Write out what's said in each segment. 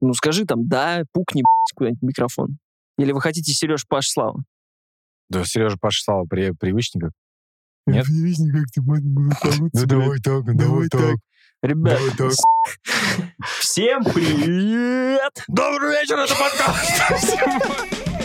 Ну, скажи там, да, пукни, куда-нибудь микрофон. Или вы хотите Сереж, Паш, Слава? Да, Сережа Паша Слава при, привычнее как. Нет? Привычнее как-то можно было получше, Ну давай так, давай так. Ребят, всем привет! Добрый вечер, это подкаст!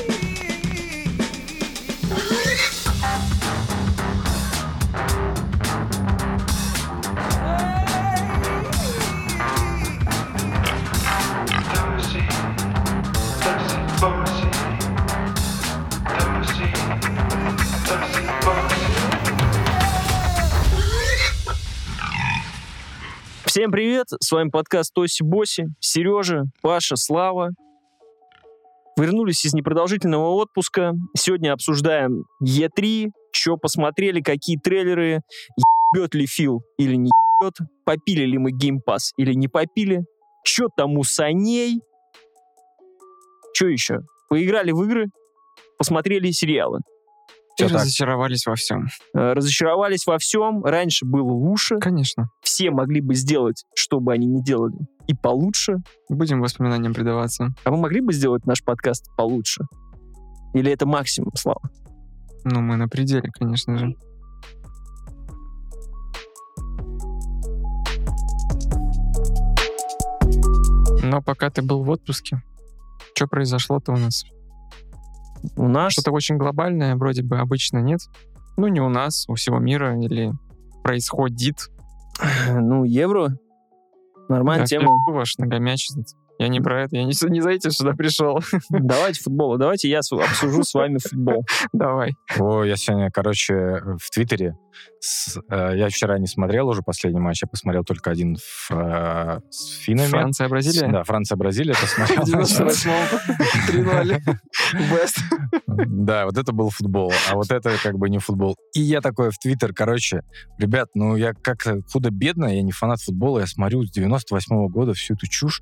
Всем привет! С вами подкаст Тоси Боси, Сережа, Паша, Слава. Вернулись из непродолжительного отпуска. Сегодня обсуждаем Е3, что посмотрели, какие трейлеры, ебет ли Фил или не ебет, попили ли мы геймпас или не попили, что там у саней, что еще? Поиграли в игры, посмотрели сериалы. И Всё так. разочаровались во всем. Э, Разочаровались во всем. Раньше было лучше. Конечно. Все могли бы сделать, что бы они ни делали, и получше. Будем воспоминаниям предаваться. А мы могли бы сделать наш подкаст получше? Или это максимум, Слава? Ну, мы на пределе, конечно же. Но пока ты был в отпуске, что произошло-то у нас? У нас Что-то очень глобальное вроде бы обычно нет. Ну, не у нас, у всего мира или происходит. ну, евро. Нормальная Да, тема. ваш ногомячит. Я не про это, я не, не за этим сюда пришел. Давайте футбол. Давайте я обсужу с вами футбол. Давай. О, я сегодня, короче, в Твиттере, с- э, я вчера не смотрел уже последний матч, я посмотрел только один в, э, с финнами. Франция, Бразилия. Да, Франция-Бразилия, В посмотрел. 98-м 3-0. Бест. Да, вот это был футбол, а вот это как бы не футбол. И я такой в Твиттер, короче, ребят, ну я как-то худо-бедно, я не фанат футбола, я смотрю с 98 года всю эту чушь,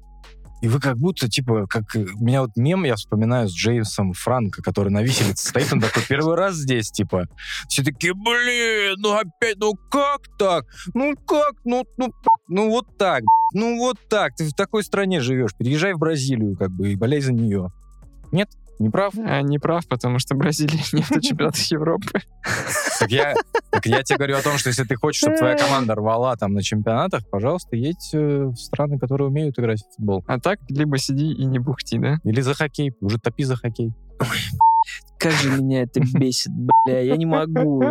и вы как будто, типа, как... э, У меня вот мем я вспоминаю с Джеймсом Франко, который на виселице стоит, он такой, первый раз здесь, типа. Все такие, блин, ну опять, ну как так? Ну как? Ну, ну, ну вот так, ну вот так. Ты в такой стране живешь, переезжай в Бразилию, как бы, и болей за нее. Нет? Не прав? А, Не прав, потому что Бразилии нет чемпионата Европы. Так я, так я тебе говорю о том, что если ты хочешь, чтобы твоя команда рвала там на чемпионатах, пожалуйста, едь э, в страны, которые умеют играть в футбол. А так, либо сиди и не бухти, да? Или за хоккей, уже топи за хоккей. Как же меня это бесит, бля. Я не могу.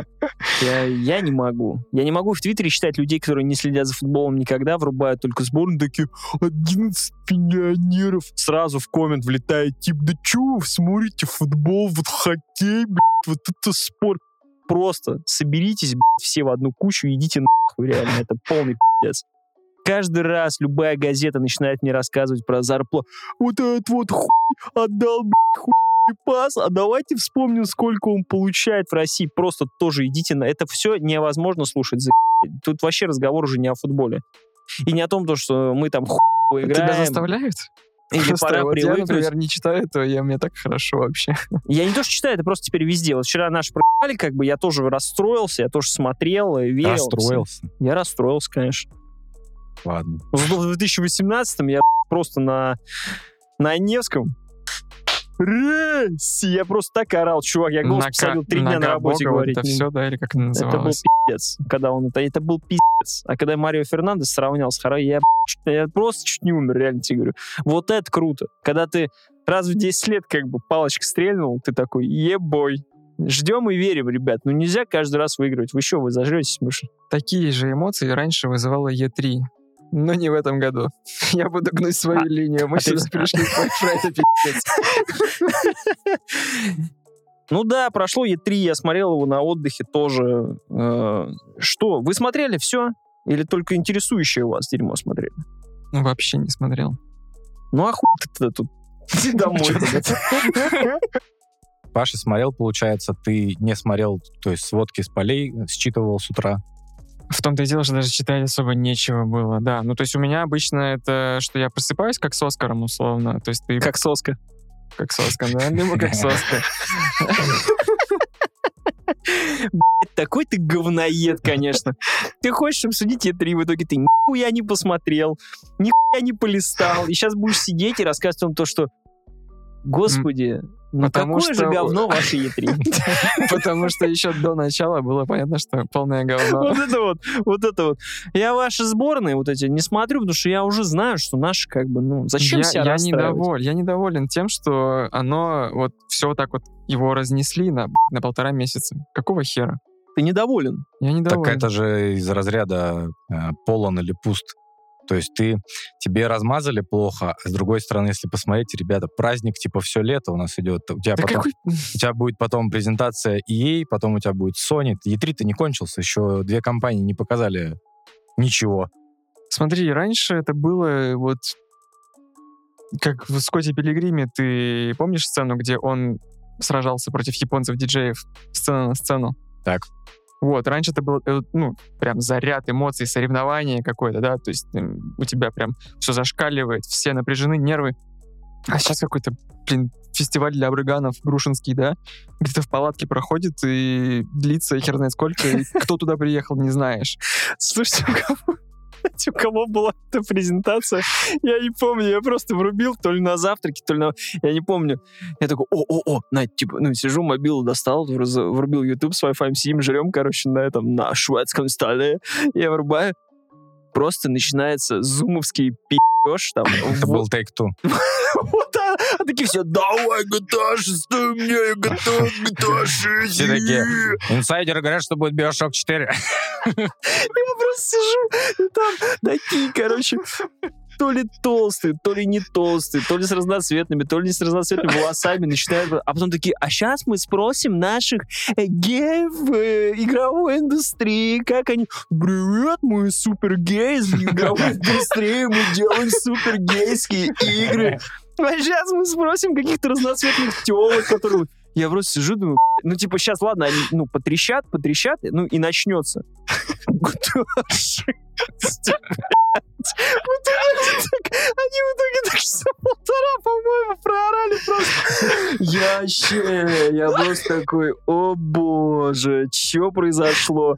Я, я не могу. Я не могу в Твиттере считать людей, которые не следят за футболом никогда, врубают только сборную, такие 11 пионеров. Сразу в коммент влетает тип, да чё вы смотрите футбол, вот хоккей, блядь, вот это спорт. Просто соберитесь, блядь, все в одну кучу идите нахуй, реально, это полный пиздец. Каждый раз любая газета начинает мне рассказывать про зарплату. Вот этот вот хуй отдал, блядь, хуй пас, а давайте вспомним, сколько он получает в России. Просто тоже идите на... Это все невозможно слушать. за- Тут вообще разговор уже не о футболе. И не о том, то, что мы там хуй играем. Тебя заставляют? Или Просто пора вот Я, привыкнуть. например, не читаю этого, я, мне так хорошо вообще. Я не то, что читаю, это просто теперь везде. Вот вчера наши проебали, как бы я тоже расстроился, я тоже смотрел и верил. Расстроился. Я расстроился, конечно. Ладно. В 2018 я просто на, на Невском Рейс! Я просто так орал, чувак. Я голос посадил три дня на работе Бога, говорить. Это все, да, или как это Это был называлось? пиздец, когда он это, это был пиздец. А когда Марио Фернандес сравнял с Харой, я, я просто чуть не умер, реально тебе говорю. Вот это круто. Когда ты раз в 10 лет как бы палочка стрельнул, ты такой, ебой. Ждем и верим, ребят. Ну нельзя каждый раз выигрывать. Вы что, вы зажретесь, мыши? Такие же эмоции раньше вызывала Е3. Но не в этом году. Я буду гнуть свою А- линию. Мы а ты- сюда пришли про это пиздец. Ну да, прошло Е3, я смотрел его на отдыхе тоже. Э, Что, вы смотрели все? Или только интересующее вас дерьмо смотрели? Ну, вообще не смотрел. Ну а хуй ты тогда тут? Иди домой. Паша смотрел, получается, ты не смотрел, то есть сводки с полей считывал с утра. В том-то и дело, что даже читать особо нечего было, да. Ну, то есть у меня обычно это, что я просыпаюсь как с Оскаром, условно. То есть ты Как соска. как соска, да? Либо как соска. Блядь, такой ты говноед, конечно. Ты хочешь обсудить Е3, в итоге ты нихуя не посмотрел, нихуя не полистал, и сейчас будешь сидеть и рассказывать вам то, что Господи, ну Потому какое же что- говно ваше Е3. Потому что еще до начала было понятно, что полное говно. Вот это вот, вот это вот. Я ваши сборные вот эти не смотрю, потому что я уже знаю, что наши как бы, ну, зачем я, себя я недоволен, я недоволен тем, что оно вот все вот так вот его разнесли на, на полтора месяца. Какого хера? Ты недоволен. Я недоволен. Так это же из разряда э, полон или пуст. То есть ты, тебе размазали плохо, а с другой стороны, если посмотреть, ребята, праздник типа все лето у нас идет. У тебя, Да потом, какой- у тебя будет потом презентация EA, потом у тебя будет Sony. E3-то не кончился, еще две компании не показали ничего. Смотри, раньше это было вот как в Скотте Пилигриме, ты помнишь сцену, где он сражался против японцев-диджеев сцена на сцену? Так. Вот, раньше это был, э, ну, прям заряд эмоций, соревнование какое-то, да, то есть у тебя прям все зашкаливает, все напряжены, нервы. А сейчас какой-то, блин, фестиваль для абрыганов грушинский, да, где-то в палатке проходит и длится хер знает сколько, и кто туда приехал, не знаешь. Слушайте, у кого была эта презентация, я не помню, я просто врубил то ли на завтраке, то ли на... Я не помню. Я такой, о-о-о, на, типа, ну, сижу, мобилу достал, врубил YouTube с Wi-Fi сидим, жрем, короче, на этом, на шведском столе. Я врубаю, просто начинается зумовский пи***ш там. Это был Take-Two. вот, а, такие все, давай, GTA 6, мне GTA, GTA 6. Все такие, инсайдеры говорят, что будет Bioshock 4. Я просто сижу, и там такие, короче, то ли толстые, то ли не толстые, то ли с разноцветными, то ли не с разноцветными волосами начинают... А потом такие, а сейчас мы спросим наших э, геев в игровой индустрии, как они... Привет, мы супер геи из игровой индустрии, мы делаем супер гейские игры. А сейчас мы спросим каких-то разноцветных телок, которые... Я просто сижу, думаю, ну, типа, сейчас, ладно, они, ну, потрещат, потрещат, ну, и начнется. GTA 6, блядь. В итоге они в итоге так часа полтора, по-моему, проорали просто. Я вообще, я просто такой, о боже, что произошло?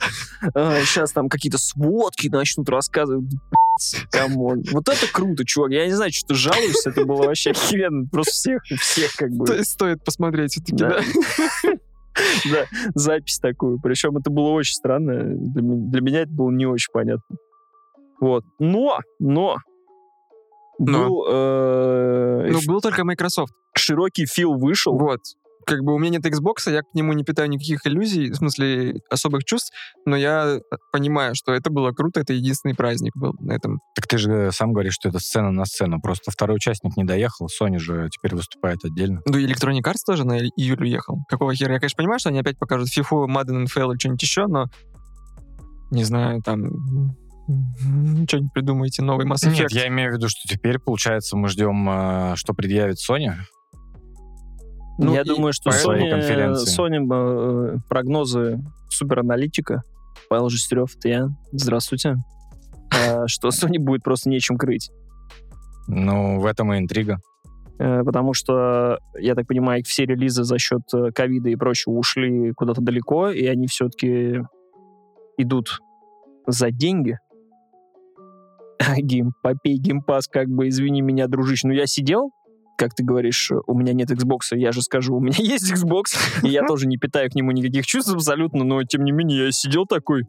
Сейчас там какие-то сводки начнут рассказывать. Come on. Вот это круто, чувак. Я не знаю, что ты жалуешься, это было вообще охеренно. Просто всех, всех как бы. То есть стоит посмотреть все-таки, Да. да? Да, запись такую. Причем это было очень странно. Для, для меня это было не очень понятно. Вот. Но, но, Но. был э, Ну, был только Microsoft. широкий фил вышел. Вот. Как бы у меня нет Xbox, я к нему не питаю никаких иллюзий, в смысле особых чувств, но я понимаю, что это было круто, это единственный праздник был на этом. Так ты же сам говоришь, что это сцена на сцену. Просто второй участник не доехал, Sony же теперь выступает отдельно. Ну и Electronic Arts тоже на июль уехал. Какого хера? Я, конечно, понимаю, что они опять покажут FIFA, Madden NFL или что-нибудь еще, но не знаю, там что-нибудь придумайте, новый Mass Effect. Нет, я имею в виду, что теперь, получается, мы ждем, э, что предъявит Sony. Ну, Я думаю, что Sony. Sony э, прогнозы супераналитика. Павел Жестерев, это я. Здравствуйте. Э, Что Sony будет просто нечем крыть. Ну, в этом и интрига. Э, Потому что, я так понимаю, все релизы за счет ковида и прочего ушли куда-то далеко, и они все-таки идут за деньги. Геймпопей, геймпас, как бы, извини меня, дружище, ну я сидел, как ты говоришь, у меня нет Xbox, я же скажу, у меня есть Xbox, и я тоже не питаю к нему никаких чувств абсолютно, но тем не менее я сидел такой,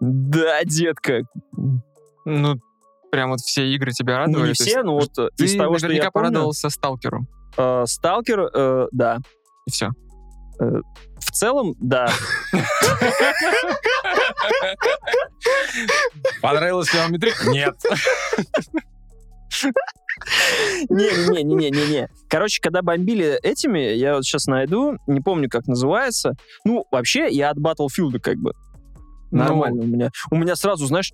да, детка, Ну, прям вот все игры тебя радовали. ну не все, но вот э, Ты из того, что я порадовался Сталкеру. э, Сталкер, э, да, И все. в целом, да, Понравилось ли вам Метрик? Нет. Не-не-не-не-не-не. Короче, когда бомбили этими, я вот сейчас найду, не помню, как называется. Ну, вообще, я от Battlefield как бы. Ну. Нормально у меня. У меня сразу, знаешь,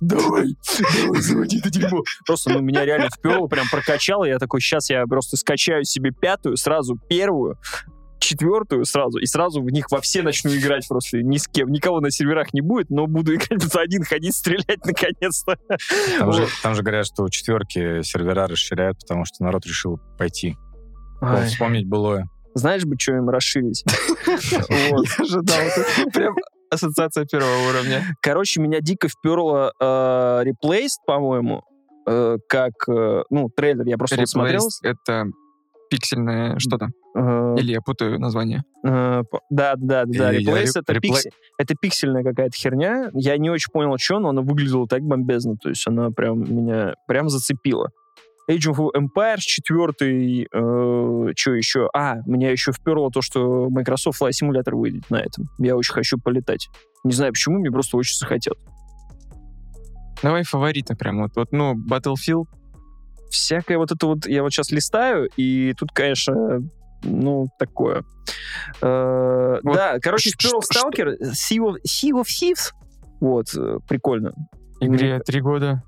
Давай, давай, заводи это дерьмо. Просто, ну, меня реально вперло, прям прокачало. Я такой, сейчас я просто скачаю себе пятую, сразу первую, четвертую сразу, и сразу в них во все начну играть просто ни с кем. Никого на серверах не будет, но буду играть за один, ходить, стрелять наконец-то. Там же, Вот. там же говорят, что у четверки сервера расширяют, потому что народ решил пойти. Ай, Вспомнить былое. Знаешь бы, что им расширить? Я ожидал. Прям ассоциация первого уровня. Короче, меня дико вперло э, Replaced, по-моему, э, как, э, ну, трейлер, я просто смотрел. Это пиксельное что-то. Э, Или я путаю название. э, Да, да, да, да. Это, реплей- пиксель- это пиксельная какая-то херня. Я не очень понял, что, но она выглядела так бомбезно. То есть она прям меня прям зацепила. Age of Empires 4, э, что еще? А, меня еще вперло то, что Microsoft Flight Simulator выйдет на этом. Я очень хочу полетать. Не знаю почему, мне просто очень захотелось. Давай фавориты прям. Вот, вот, ну, Battlefield. всякое вот это вот, я вот сейчас листаю, и тут, конечно, ну, такое. Э, Вот да, короче, Pearl Stalker, Sea of, sea of Thieves, вот, э, прикольно. Игре три года.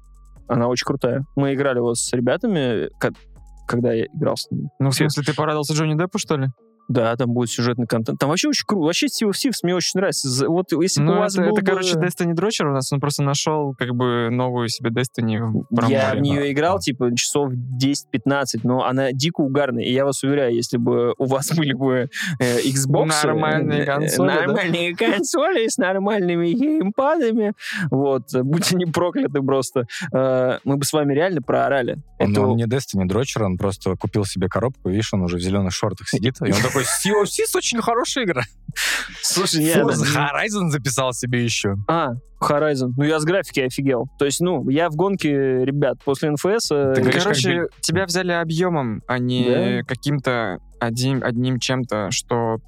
Она очень крутая. Мы играли вот с ребятами, когда я играл с ними. Ну, в смысле, ты порадовался Джонни Деппу, что ли? Да, там будет сюжетный контент. Там вообще очень круто. Вообще Sea of Thieves мне очень нравится. Вот если бы Ну, у вас это, был это, бы- короче, Destiny Дрочер у нас. Он просто нашел, как бы, новую себе Destiny в Я в проморе. нее играл, типа, часов 10-15, но она дико угарная. И я вас уверяю, если бы у вас были бы э, Xbox... Нормальные э, консоли, да? Нормальные консоли с нормальными геймпадами. Вот, э, будьте не прокляты просто. Э, мы бы с вами реально проорали. Он, он не Destiny дрочер, он просто купил себе коробку, видишь, он уже в зеленых шортах сидит, и он такой, Sea of Thieves очень хорошая игра. Слушай, не, Forza Horizon записал себе еще. А, Horizon. Ну, я с графики офигел. То есть, ну, я в гонке, ребят, после НФС... э, Ты говоришь, Короче, тебя взяли объемом, а не каким-то одним, одним чем-то, что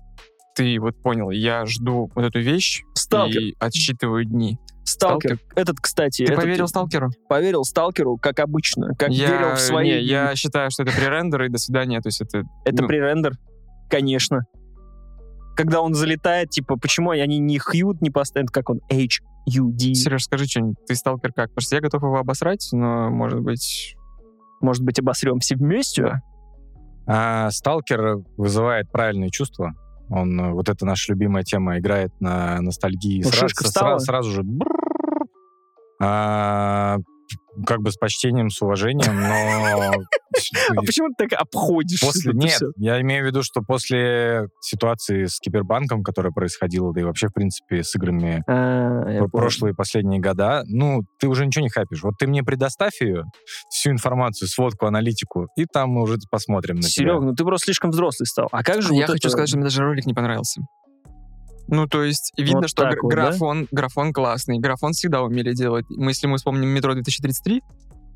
ты вот понял, я жду вот эту вещь Сталкер. и отсчитываю дни. Сталкер. Этот, кстати... Ты этот- поверил Сталкеру? Поверил Сталкеру, как обычно. Как верил в свои... не, я считаю, что это пререндер, и до свидания. То есть это... Это ну, пререндер, конечно. Когда он залетает, типа, почему они не хьют, не поставят, как он, H-U-D. Сереж, скажи что-нибудь, ты Сталкер как? Потому что я готов его обосрать, но, может быть... Может быть, обосрем все вместе? А Сталкер вызывает правильные чувства. Он, э, вот это наша любимая тема, играет на ностальгии. Ну, Сра- шишка сра- встала. сразу же... А, как бы с почтением, с уважением, но... А почему ты так обходишь? После, это нет, я имею в виду, что после ситуации с Кибербанком, которая происходила, да и вообще, в принципе, с играми А, прошлые последние года, ну, ты уже ничего не хайпишь. Вот ты мне предоставь ее, всю информацию, сводку, аналитику, и там мы уже посмотрим на Серег, тебя. ну ты просто слишком взрослый стал. А как же Я вот хочу это- сказать, что мне даже ролик не понравился. Ну, то есть, видно, Вот что гра- вот, да? графон, графон классный. Графон всегда умели делать. Мы, если мы вспомним метро 2033,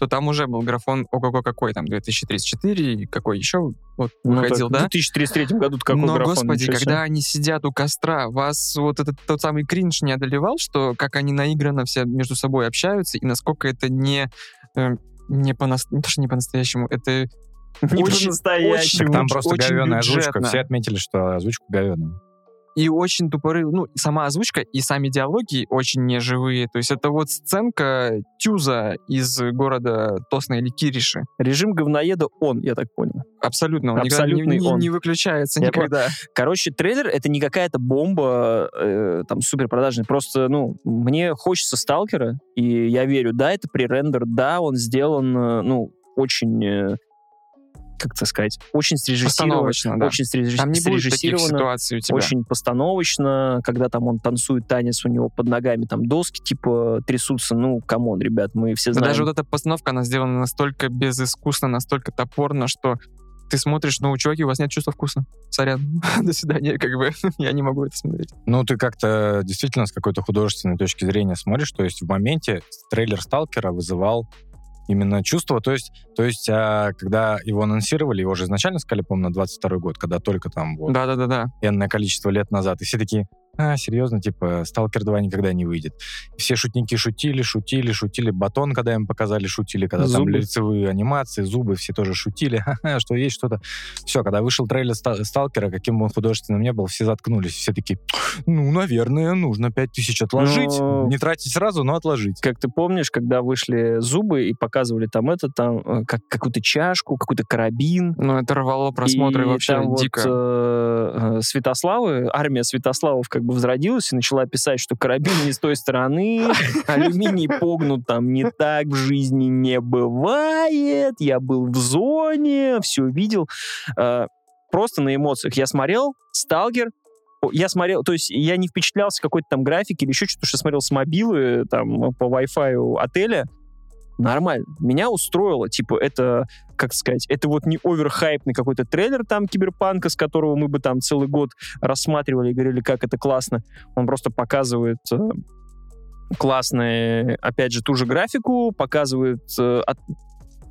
то там уже был графон ого-го какой, там, 2034, и какой еще вот Ну, выходил, так, да? В 2033 году какой Но, графон, господи, когда они сидят у костра, вас вот этот тот самый кринж не одолевал, что как они наигранно все между собой общаются, и насколько это не, э, не по не то, что не по-настоящему, это Не очень- по-настоящему. очень- Там просто очень говеная озвучка. Все отметили, что озвучка говеная. И очень тупоры, ну, сама озвучка, и сами диалоги очень неживые. То есть это вот сценка Тюза из города Тосна или Кириши. Режим говноеда он, я так понял. Абсолютно. Он никогда не, Абсолютный не- он. не выключается Я никогда. Короче, трейлер это не какая-то бомба э, там супер продажная. Просто, ну, мне хочется сталкера, и я верю, да, это пререндер, да, он сделан, э, ну, очень, э, как это сказать, очень срежиссирован, Постановочно, да. очень срежисси- Там не будет таких срежиссировано, ситуаций у тебя. очень постановочно, когда там он танцует танец, у него под ногами там доски типа трясутся, ну, come on, ребят, мы все знаем. даже вот эта постановка, она сделана настолько безыскусно, настолько топорно, что ты смотришь, ну, чуваки, у вас нет чувства вкуса. Сорян. До свидания, как бы. Я не могу это смотреть. Ну, ты как-то действительно с какой-то художественной точки зрения смотришь, то есть в моменте трейлер Сталкера вызывал именно чувство, то есть, то есть а, когда его анонсировали, его же изначально сказали, по-моему, на 22 год, когда только там вот Да-да-да-да. энное количество лет назад, и все такие, а, серьезно, типа, Сталкер 2 никогда не выйдет. Все шутники шутили, шутили, шутили. Батон, когда им показали, шутили. Когда там Зубы. лицевые анимации, зубы, все тоже шутили. Ха-ха, что есть что-то. Все, когда вышел трейлер Ста- Сталкера, каким бы он художественным не был, все заткнулись. Все такие, ну, наверное, нужно 5000 отложить. Ну, Не тратить сразу, но отложить. Как ты помнишь, когда вышли зубы и показывали там это, там э, как, какую-то чашку, какой-то карабин, Ну, это рвало просмотры и вообще там вот, дико. э, э, Святославы, армия Святославов как бы возродилась и начала писать, что карабин не с той стороны, алюминий погнут там не так в жизни не бывает, я был в зоне, все видел. Э, просто на эмоциях. Я смотрел «Сталкер», я смотрел, то есть я не впечатлялся какой-то там графики или еще что-то, что смотрел с мобилы там по Wi-Fi отеля, нормально. Меня устроило, типа, это, как сказать, это вот не оверхайпный какой-то трейлер там киберпанка, с которого мы бы там целый год рассматривали и говорили, как это классно. Он просто показывает э, классные, опять же, ту же графику, показывает э, от,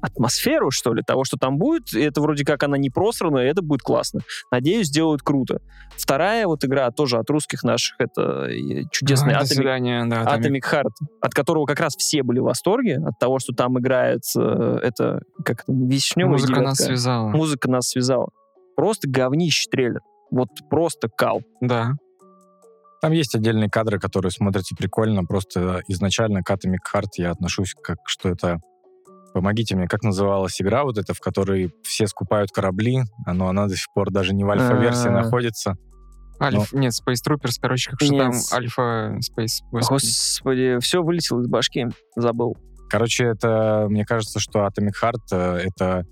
атмосферу, что ли, того, что там будет. И это вроде как она не просрана, и это будет классно. Надеюсь, сделают круто. Вторая вот игра тоже от русских наших, это чудесный А, Atomic, свидания, да. Atomic. Atomic Heart, от которого как раз все были в восторге, от того, что там играет э, это, как это, вишневая Музыка нас девятка. связала. Музыка нас связала. Просто говнище трейлер. Вот просто кал. Да. Там есть отдельные кадры, которые смотрятся прикольно. Просто изначально к Atomic Heart я отношусь как, что это... Помогите мне, как называлась игра вот эта, в которой все скупают корабли, но она до сих пор даже не в альфа-версии А. находится. Альф... Нет, Space Troopers, короче, как что там Альфа Space. Господи. Господи, все вылетело из башки. Забыл. Короче, это, мне кажется, что Atomic Heart э, это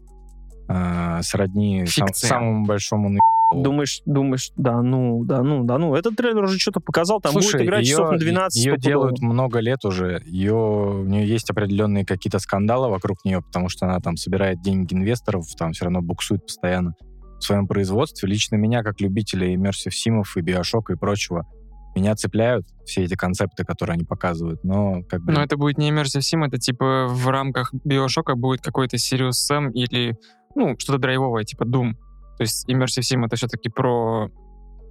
э, сродни сам- самому большому на Думаешь, думаешь, да ну, да ну, да ну. Этот трейлер уже что-то показал, там Слушай, будет играть ее, часов на 12. ее делают много лет уже. Ее, у нее есть определенные какие-то скандалы вокруг нее, потому что она там собирает деньги инвесторов, там все равно буксует постоянно в своем производстве. Лично меня, как любителя иммерсив симов и биошока и прочего, меня цепляют все эти концепты, которые они показывают, но как бы... Но это будет не Immersive Sim, это типа в рамках Биошока будет какой-то Sirius Sam или, ну, что-то драйвовое, типа Doom. То есть Immersive Sim это все-таки про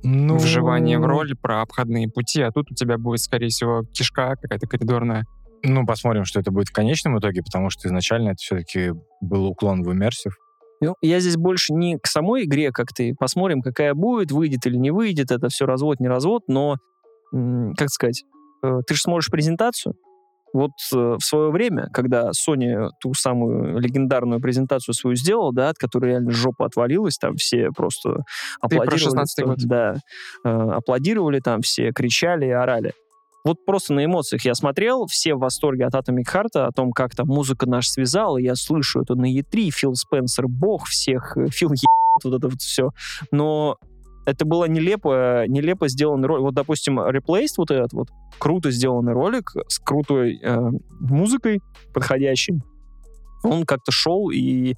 ну, вживание в роль, про обходные пути, а тут у тебя будет, скорее всего, кишка какая-то коридорная. Ну, посмотрим, что это будет в конечном итоге, потому что изначально это все-таки был уклон в иммерсив. Ну, я здесь больше не к самой игре, как ты. Посмотрим, какая будет, выйдет или не выйдет. Это все развод, не развод. Но, как сказать, э, ты же сможешь презентацию. Вот э, в свое время, когда Sony ту самую легендарную презентацию свою сделал, да, от которой реально жопа отвалилась, там все просто Ты про аплодировали. 16-й год. Да. Э, аплодировали там, все кричали и орали. Вот просто на эмоциях я смотрел, все в восторге от Atomic Heart, о том, как там музыка наш связала, я слышу это на E3, Фил Спенсер, бог всех, э, Фил ебет, вот это вот все. Но это было нелепо, нелепо сделанный ролик. Вот, допустим, Replaced вот этот вот, круто сделанный ролик с крутой э, музыкой подходящей. Он как-то шел и,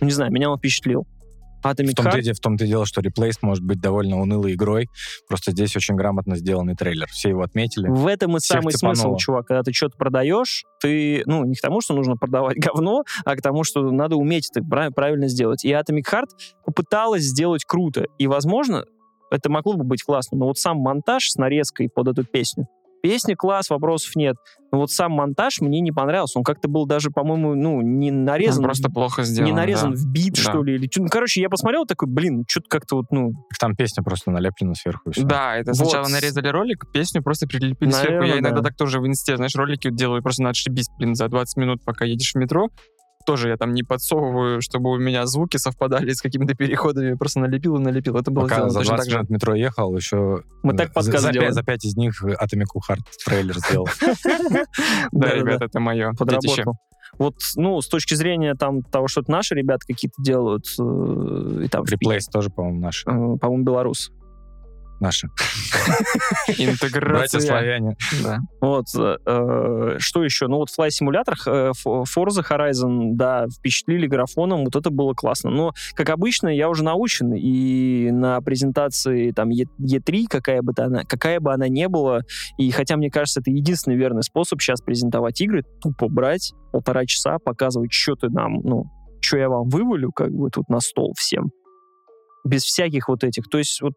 не знаю, меня он впечатлил. Atomic В том-то, Heart и де- в том-то и дело, что Replaced может быть довольно унылой игрой, просто здесь очень грамотно сделанный трейлер. Все его отметили. В этом и самый цепануло. смысл, чувак. Когда ты что-то продаешь, ты, ну, не к тому, что нужно продавать говно, а к тому, что надо уметь это прав- правильно сделать. И Atomic Heart попыталась сделать круто. И, возможно, это могло бы быть классно. Но вот сам монтаж с нарезкой под эту песню. Песня класс, вопросов нет. Но вот сам монтаж мне не понравился. Он как-то был даже, по-моему, ну, не нарезан. Он просто плохо сделан. не нарезан да. в бит, Да. что ли. Или, ну, короче, я посмотрел такой, блин, что-то как-то вот, ну, Там песня просто налеплена сверху. и. Да, это Вот. сначала нарезали ролик, песню просто прилепили сверху. Наверно, Я иногда да. так тоже в инсте, знаешь, ролики делаю, просто надо отшибись, блин, за 20 минут, пока едешь в метро. Тоже я там не подсовываю, чтобы у меня звуки совпадали с какими-то переходами. Просто налепил и налепил. Это было Пока сделано за точно 20 так же. минут метро ехал, еще... мы так за, подкаст за, сделали. пять, за пять из них Atomic Heart трейлер сделал. Да, ребят, это мое детище. Вот, ну, с точки зрения там того, что это наши ребята какие-то делают, э, и там, Replaced тоже, по-моему, наши. э, по-моему, белорус. Наши. Братья Интеграция. славяне. Да. Вот, э, э, что еще? Ну, вот в флай-симуляторах э, Ф- Forza Horizon, да, впечатлили графоном, вот это было классно. Но, как обычно, я уже научен, и на презентации там Е- E3, какая бы, то она, какая бы она ни была, и хотя, мне кажется, это единственный верный способ сейчас презентовать игры, тупо брать полтора часа, показывать, что ты нам, ну, что я вам вывалю, как бы, тут на стол всем. Без всяких вот этих. То есть, вот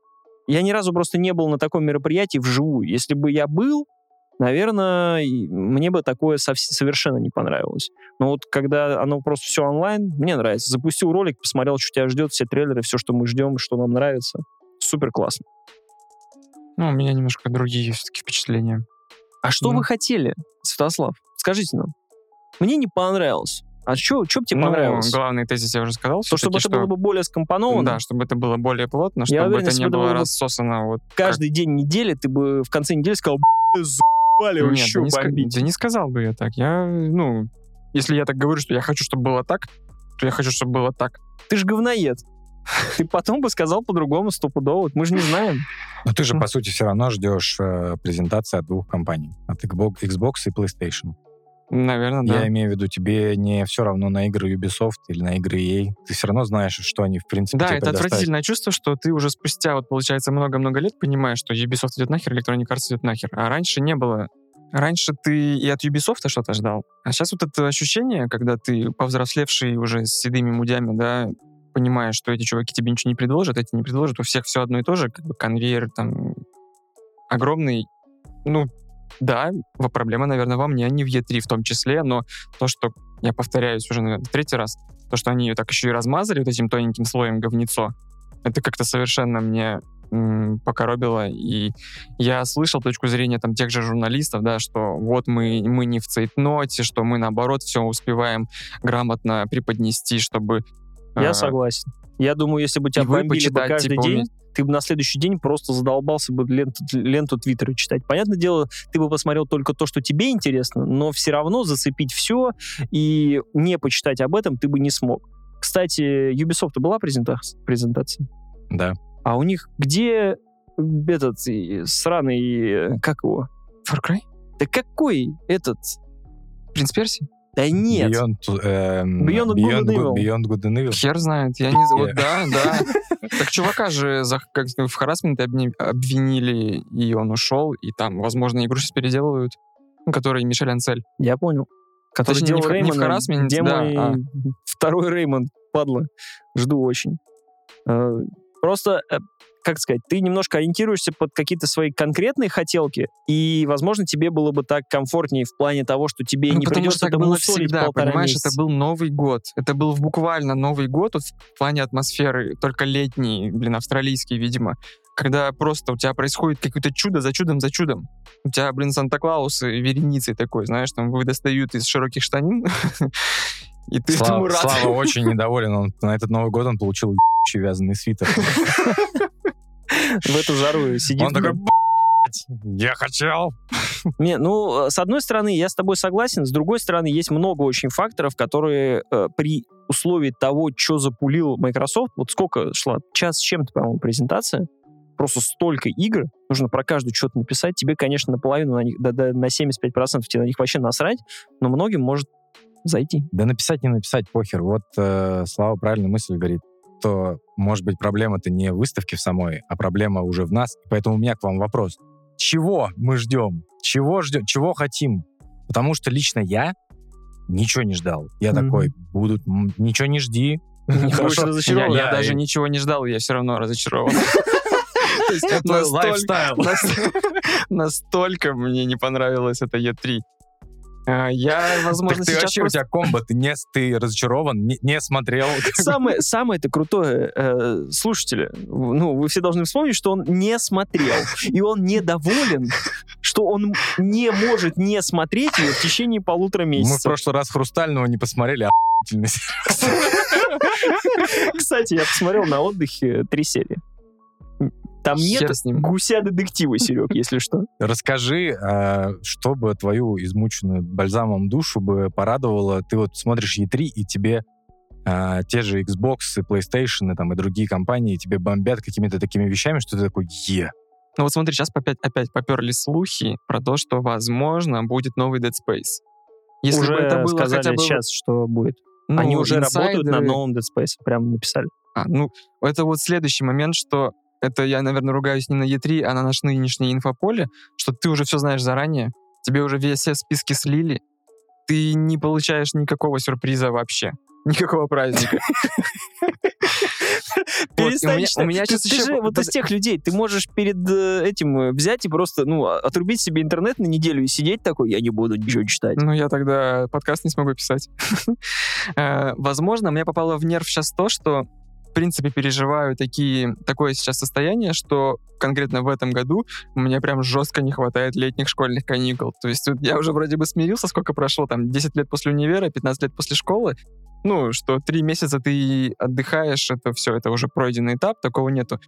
я ни разу просто не был на таком мероприятии вживую. Если бы я был, наверное, мне бы такое совершенно не понравилось. Но вот когда оно просто все онлайн, мне нравится. Запустил ролик, посмотрел, что тебя ждет, все трейлеры, все, что мы ждем, что нам нравится. Супер классно. Ну, у меня немножко другие все-таки впечатления. А что Ну. вы хотели, Святослав? Скажите нам. Мне не понравилось. А что тебе Ну, понравилось? главный тезис я уже сказал. То, чтобы это было бы более скомпоновано. Да, чтобы это было более плотно, Я чтобы уверен, это не было было бы рассосано вот Каждый день недели ты бы в конце недели сказал, «Б***ь, заебали Нет, вообще да не, ска- бомбить». да не сказал бы я так. Я, ну, если я так говорю, что я хочу, чтобы было так, то я хочу, чтобы было так. Ты же говноед. Ты потом бы сказал по-другому стопудово. Мы же не знаем. Но ты же, по сути, все равно ждешь э, презентации от двух компаний. От Xbox и PlayStation. Наверное, да. Я имею в виду, тебе не все равно на игры Ubisoft или на игры EA. Ты все равно знаешь, что они, в принципе, Да, это отвратительное чувство, что ты уже спустя, вот, получается, много-много лет понимаешь, что Ubisoft идет нахер, Electronic Arts идет нахер. А раньше не было. Раньше ты и от Ubisoft что-то ждал. А сейчас вот это ощущение, когда ты повзрослевший уже с седыми мудями, да, понимаешь, что эти чуваки тебе ничего не предложат, эти не предложат, у всех все одно и то же, как бы конвейер там огромный. Ну, да, проблема, наверное, во мне, а не в E3 в том числе, но то, что, я повторяюсь уже, наверное, третий раз, то, что они ее так еще и размазали вот этим тоненьким слоем говнецо, это как-то совершенно мне м, покоробило. И я слышал точку зрения там тех же журналистов, да, что вот мы, мы не в цейтноте, что мы, наоборот, все успеваем грамотно преподнести, чтобы... Я согласен. Я думаю, если бы тебя бомбили бы каждый типа, день, ты бы на следующий день просто задолбался бы ленту, ленту Твиттера читать. Понятное дело, ты бы посмотрел только то, что тебе интересно, но все равно зацепить все и не почитать об этом ты бы не смог. Кстати, Ubisoft была презентация? презентация? Да. А у них где этот э, сраный, э, как его? Far Cry? Да какой этот? Принц Перси? Да нет. Beyond, эм, Beyond Good Beyond Evil. Beyond Good and Evil. Хер знает, я не знаю. Вот Э. да, да. Так чувака же за, как, в харасменте обвинили, и он ушел, и там, возможно, игру сейчас переделывают, ну, который Мишель Анцель. Я понял. Который Точнее, делал не в- не в Реймона, харассменте, где да, мой а. второй Реймонд, падла. Жду очень. Э, Просто, э, как сказать, ты немножко ориентируешься под какие-то свои конкретные хотелки, и, возможно, тебе было бы так комфортнее в плане того, что тебе Ну, не потому придется это было всегда, понимаешь, месяца. это был Новый год. Это был буквально Новый год вот в плане атмосферы, только летний, блин, австралийский, видимо, когда просто у тебя происходит какое-то чудо за чудом за чудом. У тебя, блин, Санта-Клаус и вереницей такой, знаешь, там вы достают из широких штанин, и ты этому Слава, рад. Слава очень недоволен. Он, на этот Новый год он получил вязаный свитер. В эту жару сидит. Он такой, «Блядь, я хотел. Не, ну, э, с одной стороны, я с тобой согласен, с другой стороны, есть много очень факторов, которые э, при условии того, что запулил Microsoft, вот сколько шла, час с чем-то, по-моему, презентация, просто столько игр, нужно про каждую что-то написать, тебе, конечно, наполовину, на, них, да, да, на 75% тебе на них вообще насрать, но многим может зайти. Да написать, не написать, похер. Вот э, Слава правильную мысль говорит, то, может быть, проблема-то не в выставке в самой, а проблема уже в нас. Поэтому у меня к вам вопрос. Чего мы ждем? Чего ждем? Чего хотим? Потому что лично я ничего не ждал. Я Мгм. такой, будут, ничего не жди. Хорошо. разочарован. Я, я Да, даже и- ничего не ждал, я все равно разочарован. То есть Это лайфстайл. Настолько мне не понравилось это Е3. А, Я, возможно, Так ты сейчас вообще, у просто... тебя комбо, ты, не, ты разочарован, не, не смотрел. Самое, самое это крутое, э, слушатели, ну, вы все должны вспомнить, что он не смотрел, и он недоволен, что он не может не смотреть ее в течение полутора Мы в месяцев. прошлый раз «Хрустального» не посмотрели, а. Кстати, я посмотрел на отдыхе три серии. Там нет Хер с ним. гуся-детектива, Серег, если что. Расскажи, а, что бы твою измученную бальзамом душу бы порадовало. Ты вот смотришь E3, и тебе а, те же Xbox, и PlayStation, и, там, и другие компании тебе бомбят какими-то такими вещами, что ты такой, е. Ну вот смотри, сейчас опять, опять поперли слухи про то, что, возможно, будет новый Dead Space. Если уже бы это было сказали хотя бы... сейчас, что будет. ну, Они уже работают над инсайдеры- новым Dead Space, прям написали. А, ну, это вот следующий момент, что это я, наверное, ругаюсь не на E3, а на наше нынешнее инфополе, что ты уже все знаешь заранее, тебе уже все списки слили, ты не получаешь никакого сюрприза вообще. Никакого праздника. Вот, у Перестань меня- читать. у меня Ты- сейчас ты еще же вот из тех людей, ты можешь перед э, этим э, взять и просто, ну, отрубить себе интернет на неделю и сидеть такой, я не буду ничего читать. Ну, я тогда подкаст не смогу писать. Э, Возможно, мне попало в нерв сейчас то, что принципе, переживаю такие, такое сейчас состояние, что конкретно в этом году мне прям жестко не хватает летних школьных каникул. То есть я уже вроде бы смирился, сколько прошло, там, 10 лет после универа, 15 лет после школы, ну, что три месяца ты отдыхаешь, это все, это уже пройденный этап, такого нету.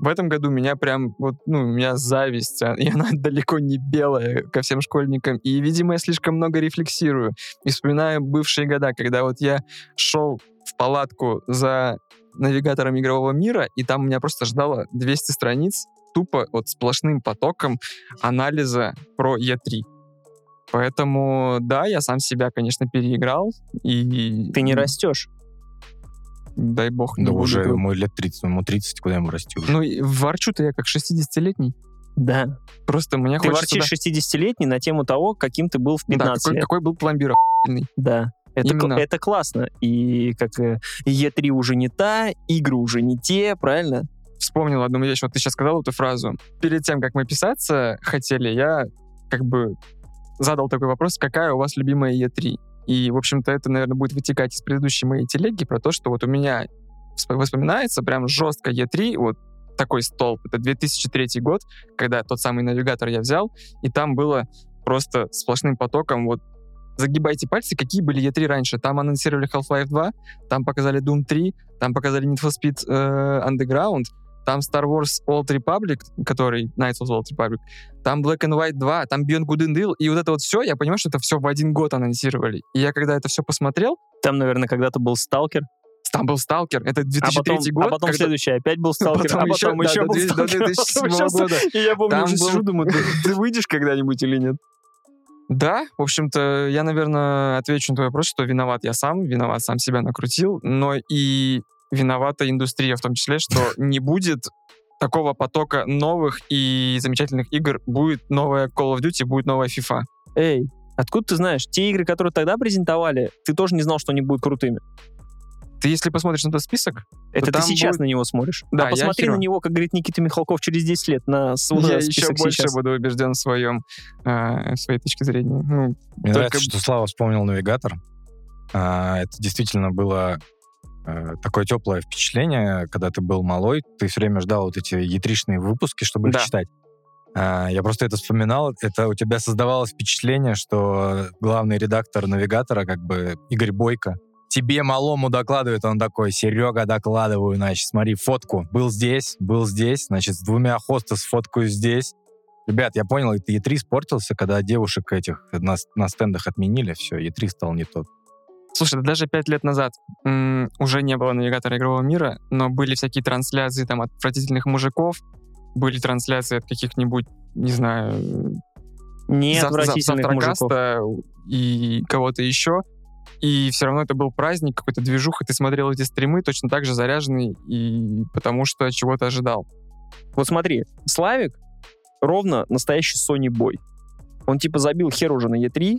В этом году меня прям, вот, ну, у меня зависть, а, и она далеко не белая ко всем школьникам. И, видимо, я слишком много рефлексирую. И вспоминаю бывшие года, когда вот я шел в палатку за навигатором игрового мира, и там меня просто ждало 200 страниц тупо вот сплошным потоком анализа про Е3. Поэтому, да, я сам себя, конечно, переиграл. И... Ты не растешь. Дай бог, не Да уже ему лет 30, ему 30, куда ему расти уже. Ну, ворчу-то я как 60-летний. Да. Просто мне Ты хочется... ворчишь 60-летний на тему того, каким ты был в да, 15 какой, лет. какой был пломбир охуенный. Да. Это, Именно. это классно. И как э, Е3 уже не та, игры уже не те, правильно? Вспомнил одну вещь, вот ты сейчас сказал эту фразу. Перед тем, как мы писаться хотели, я как бы задал такой вопрос, какая у вас любимая Е3? И, в общем-то, это, наверное, будет вытекать из предыдущей моей телеги про то, что вот у меня воспоминается прям жестко Е3, вот такой столб. Это 2003 год, когда тот самый навигатор я взял, и там было просто сплошным потоком вот загибайте пальцы, какие были E3 раньше. Там анонсировали Half-Life 2, там показали Doom 3, там показали Need for Speed э, Underground, там Star Wars Old Republic, который Knights of the Old Republic, там Black and White 2, там Beyond Good and Evil, и вот это вот все, я понимаю, что это все в один год анонсировали. И я когда это все посмотрел, Там, наверное, когда-то был Сталкер, там был Сталкер, это а 2003 потом, год. а потом когда- следующий опять был Сталкер, Потом а потом еще- еще, да, был до- до Сталкер. а потом 2007 еще года. И я помню, уже сижу, думаю, ты выйдешь когда-нибудь или нет? Да, в общем-то, я, наверное, отвечу на твой вопрос, что виноват я сам, виноват сам себя накрутил, но и виновата индустрия в том числе, что не будет такого потока новых и замечательных игр. Будет новая Call of Duty, будет новая FIFA. Эй, откуда ты знаешь? Те игры, которые тогда презентовали, ты тоже не знал, что они будут крутыми. Ты, если посмотришь на этот список, Это ты сейчас будет- на него смотришь. Да, а я посмотри на него, как говорит Никита Михалков, через 10 лет на с- вот я еще больше сейчас. буду убежден в своем, э, в своей точке зрения. Ну, Мне Только- нравится, что Слава вспомнил навигатор. А, это действительно было э, такое теплое впечатление, когда ты был малой. Ты все время ждал вот эти ятришные выпуски, чтобы Да. их читать. А, я просто это вспоминал. Это у тебя создавалось впечатление, что главный редактор навигатора, как бы Игорь Бойко, тебе малому докладывает, он такой, Серега, докладываю, значит, смотри, фотку. Был здесь, был здесь, значит, с двумя хостес фоткаю здесь. Ребят, я понял, это E3 испортился, когда девушек этих на, на стендах отменили, все, E3 стал не тот. Слушай, да даже пять лет назад м, уже не было навигатора игрового мира, но были всякие трансляции там от отвратительных мужиков, были трансляции от каких-нибудь, не знаю, Не зав- отвратительных мужиков. и кого-то еще. И все равно это был праздник, какой-то движух, и ты смотрел эти стримы точно так же заряженный, и потому что чего-то ожидал. Вот смотри, Славик ровно настоящий Sony бой. Он типа забил хер уже на E3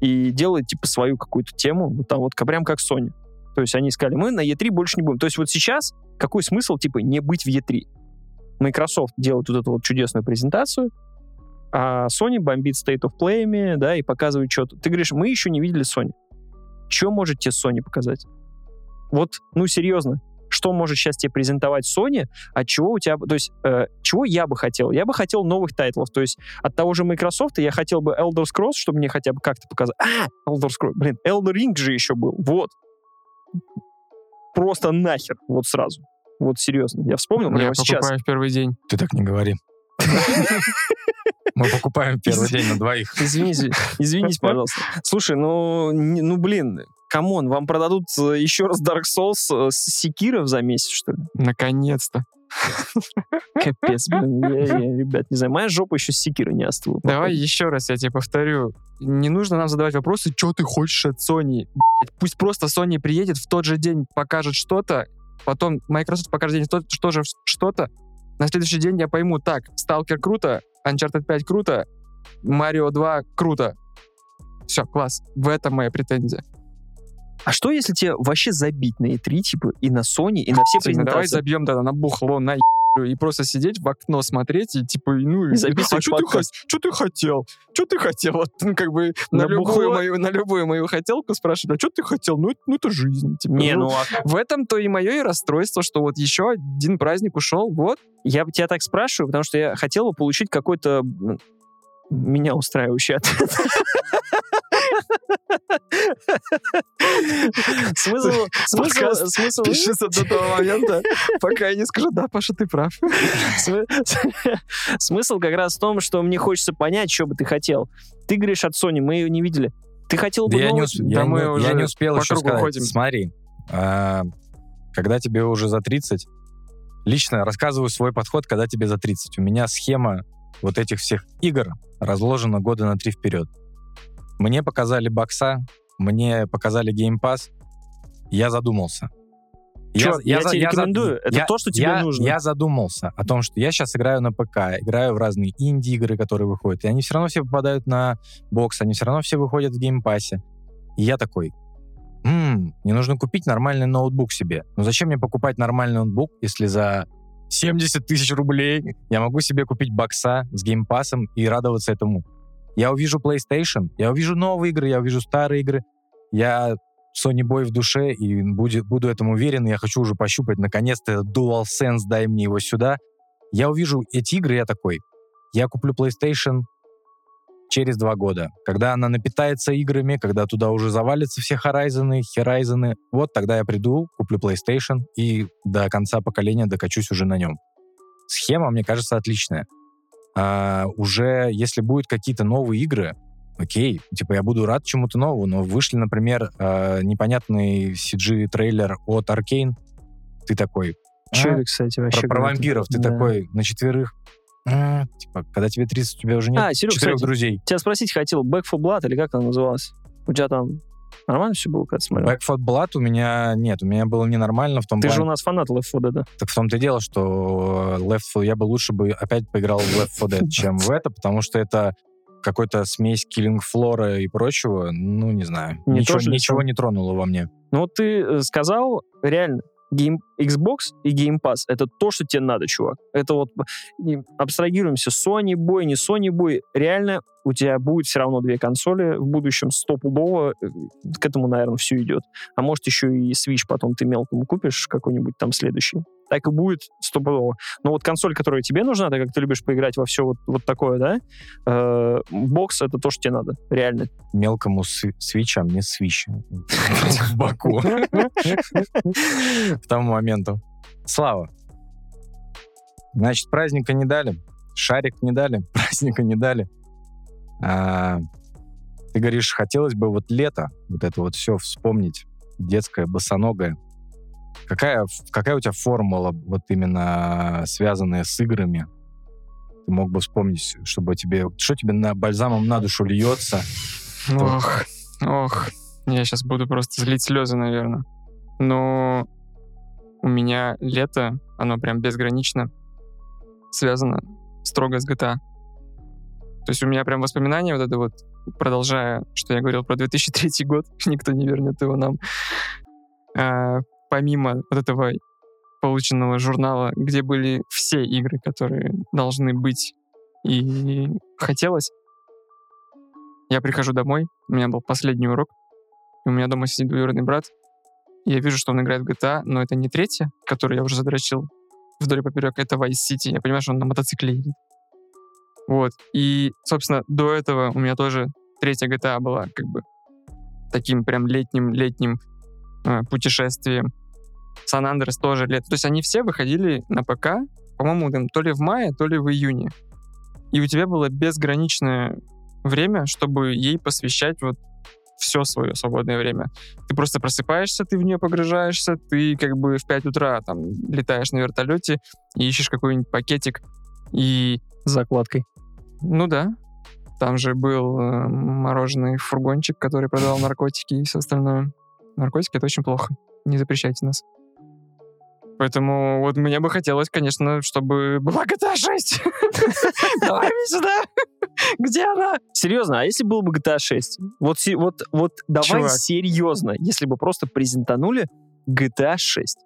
и делает типа свою какую-то тему, вот там вот прям как Sony. То есть они сказали, мы на E3 больше не будем. То есть вот сейчас какой смысл типа не быть в E3? Microsoft делает вот эту вот чудесную презентацию, а Sony бомбит State of Play, да, и показывает что-то. Ты говоришь, мы еще не видели Sony. Что может тебе Sony показать? Вот, ну серьезно, что может сейчас тебе презентовать Sony, от чего у тебя... То есть, э, чего я бы хотел? Я бы хотел новых тайтлов. То есть, от того же Microsoft я хотел бы Elder Scrolls, чтобы мне хотя бы как-то показать. А, Elder Scrolls, блин, Elder Ring же еще был. Вот. Просто нахер. Вот сразу. Вот серьезно. Я вспомнил Я прямо сейчас. покупаю в первый день. Ты так не говори. Мы покупаем первый день на двоих. Извините, извините, пожалуйста. Слушай, ну, ну блин, come on, вам продадут э, еще раз Dark Souls э, с Sekiro за месяц, что ли? Наконец-то. Капец, блин, я, я, ребят, не знаю, моя жопа еще Sekiro не остыла. Давай еще раз я тебе повторю. Не нужно нам задавать вопросы, что ты хочешь от Sony. Блядь, Пусть просто Sony приедет в тот же день, покажет что-то, потом Microsoft покажет день то- что же что-то. На следующий день я пойму, так, Stalker круто, Uncharted 5 круто, Mario 2 круто. Все, класс. В этом моя претензия. А что, если тебе вообще забить на E3, типа, и на Sony, и на все Тимми, давай презентации? забьем тогда на бухло, на и просто сидеть в окно смотреть и типа, ну, И записывать а что ты, чё ты хотел? Что ты хотел? Вот, ну, как бы на, На любую мою, на любую мою хотелку спрашивают, а что ты хотел? Ну, это, ну, это жизнь. Типа, Не, ну, ну а В этом-то и мое и расстройство, что вот еще один праздник ушел, вот. я тебя так спрашиваю, потому что я хотел бы получить какой-то меня устраивающий ответ. Смысл, смысл, смысл, Пишется до того момента, пока я не скажу, да, Паша, ты прав. См- Смысл как раз в том, что мне хочется понять, что бы ты хотел. Ты говоришь от Sony, мы ее не видели. Ты хотел бы Да я не, новый- ус- Да я мы не- уже я не успел еще сказать. ходим. Смотри, а, когда тебе уже за 30, лично рассказываю свой подход, когда тебе за 30. У меня схема вот этих всех игр разложена года на три вперед. Мне показали бокса, мне показали Pass, я задумался. Чувак, я за- тебе за- рекомендую. Это я- то, что тебе я- нужно. Я задумался о том, что я сейчас играю на ПК, играю в разные инди-игры, которые выходят, и они все равно все попадают на бокс, они все равно все выходят в Game Pass е. И я такой, «М, мне нужно купить нормальный ноутбук себе. Ну зачем мне покупать нормальный ноутбук, если за 70 тысяч рублей я могу себе купить бокса с Game Pass ом и радоваться этому? Я увижу PlayStation, я увижу новые игры, я увижу старые игры. Я Sony Boy в душе и буду, буду этому уверен. Я хочу уже пощупать, наконец-то, этот DualSense, дай мне его сюда. Я увижу эти игры, я такой, я куплю PlayStation через два года. Когда она напитается играми, когда туда уже завалятся все Horizon, Horizon, вот тогда я приду, куплю PlayStation и до конца поколения докачусь уже на нем. Схема, мне кажется, отличная. А, уже если будут какие-то новые игры, окей, типа я буду рад чему-то новому, но вышли, например, а, непонятный CG-трейлер от Arkane, ты такой, Чё «А, кстати, вообще? про, про вампиров, ты Да. такой на четверых, «А, типа, когда тебе 30, у тебя уже нет А, Серег, четырех кстати, друзей. тебя спросить хотел, Back for Blood или как она называлась? У тебя там нормально все было, когда смотрел? Back 4 Blood у меня нет, у меня было ненормально в том Ты плане, же у нас фанат Left 4 Dead. Так в том-то и дело, что Left 4, я бы лучше бы опять поиграл в Left 4 Dead, чем в это, потому что это какой-то смесь Floor и прочего, ну, не знаю. Не ничего, ничего не тронуло во мне. Ну вот ты э, сказал, реально, Game, Xbox и Game Pass — это то, что тебе надо, чувак. Это вот абстрагируемся, Sony бой, не Sony бой. Реально, у тебя будет все равно две консоли в будущем стопудово. К этому, наверное, все идет. А может, еще и Switch потом ты мелкому купишь какой-нибудь там следующий. Так и будет стопудово. Но вот консоль, которая тебе нужна, так как ты любишь поиграть во все вот, вот такое, да, э, бокс — это то, что тебе надо. Реально. Мелкому сви- свичам не свич. В Баку. К тому моменту. Слава. Значит, праздника не дали, шарик не дали, праздника не дали. А, Ты говоришь, хотелось бы вот лето, вот это вот все вспомнить, детское, босоногое. Какая, какая у тебя формула, вот именно связанная с играми? Ты мог бы вспомнить, чтобы тебе... Что тебе на бальзамом на душу льется? Ох, ох. Я сейчас буду просто злить слезы, наверное. Но у меня лето, оно прям безгранично связано строго с GTA. То есть у меня прям воспоминания вот это вот, продолжая, что я говорил про 2003 год, никто не вернет его нам. А, помимо вот этого полученного журнала, где были все игры, которые должны быть и хотелось, я прихожу домой, у меня был последний урок, и у меня дома сидит двоюродный брат, я вижу, что он играет в GTA, но это не третья, которую я уже задрочил вдоль и поперек, это Vice City. Я понимаю, что он на мотоцикле едет. Вот. И, собственно, до этого у меня тоже третья GTA была как бы таким прям летним-летним э, путешествием. Сан Андрес тоже лет. То есть они все выходили на ПК, по-моему, там, то ли в мае, то ли в июне. И у тебя было безграничное время, чтобы ей посвящать вот все свое свободное время. Ты просто просыпаешься, ты в нее погружаешься, ты как бы в 5 утра там летаешь на вертолете и ищешь какой-нибудь пакетик. И, С закладкой. ну да, там же был э, мороженый фургончик, который продавал наркотики и все остальное. Наркотики — это очень плохо. Не запрещайте нас. Поэтому вот мне бы хотелось, конечно, чтобы была GTA 6. Давай сюда. Где она? Серьезно, а если был бы GTA 6? Вот, вот, вот давай серьезно, если бы просто презентанули GTA 6.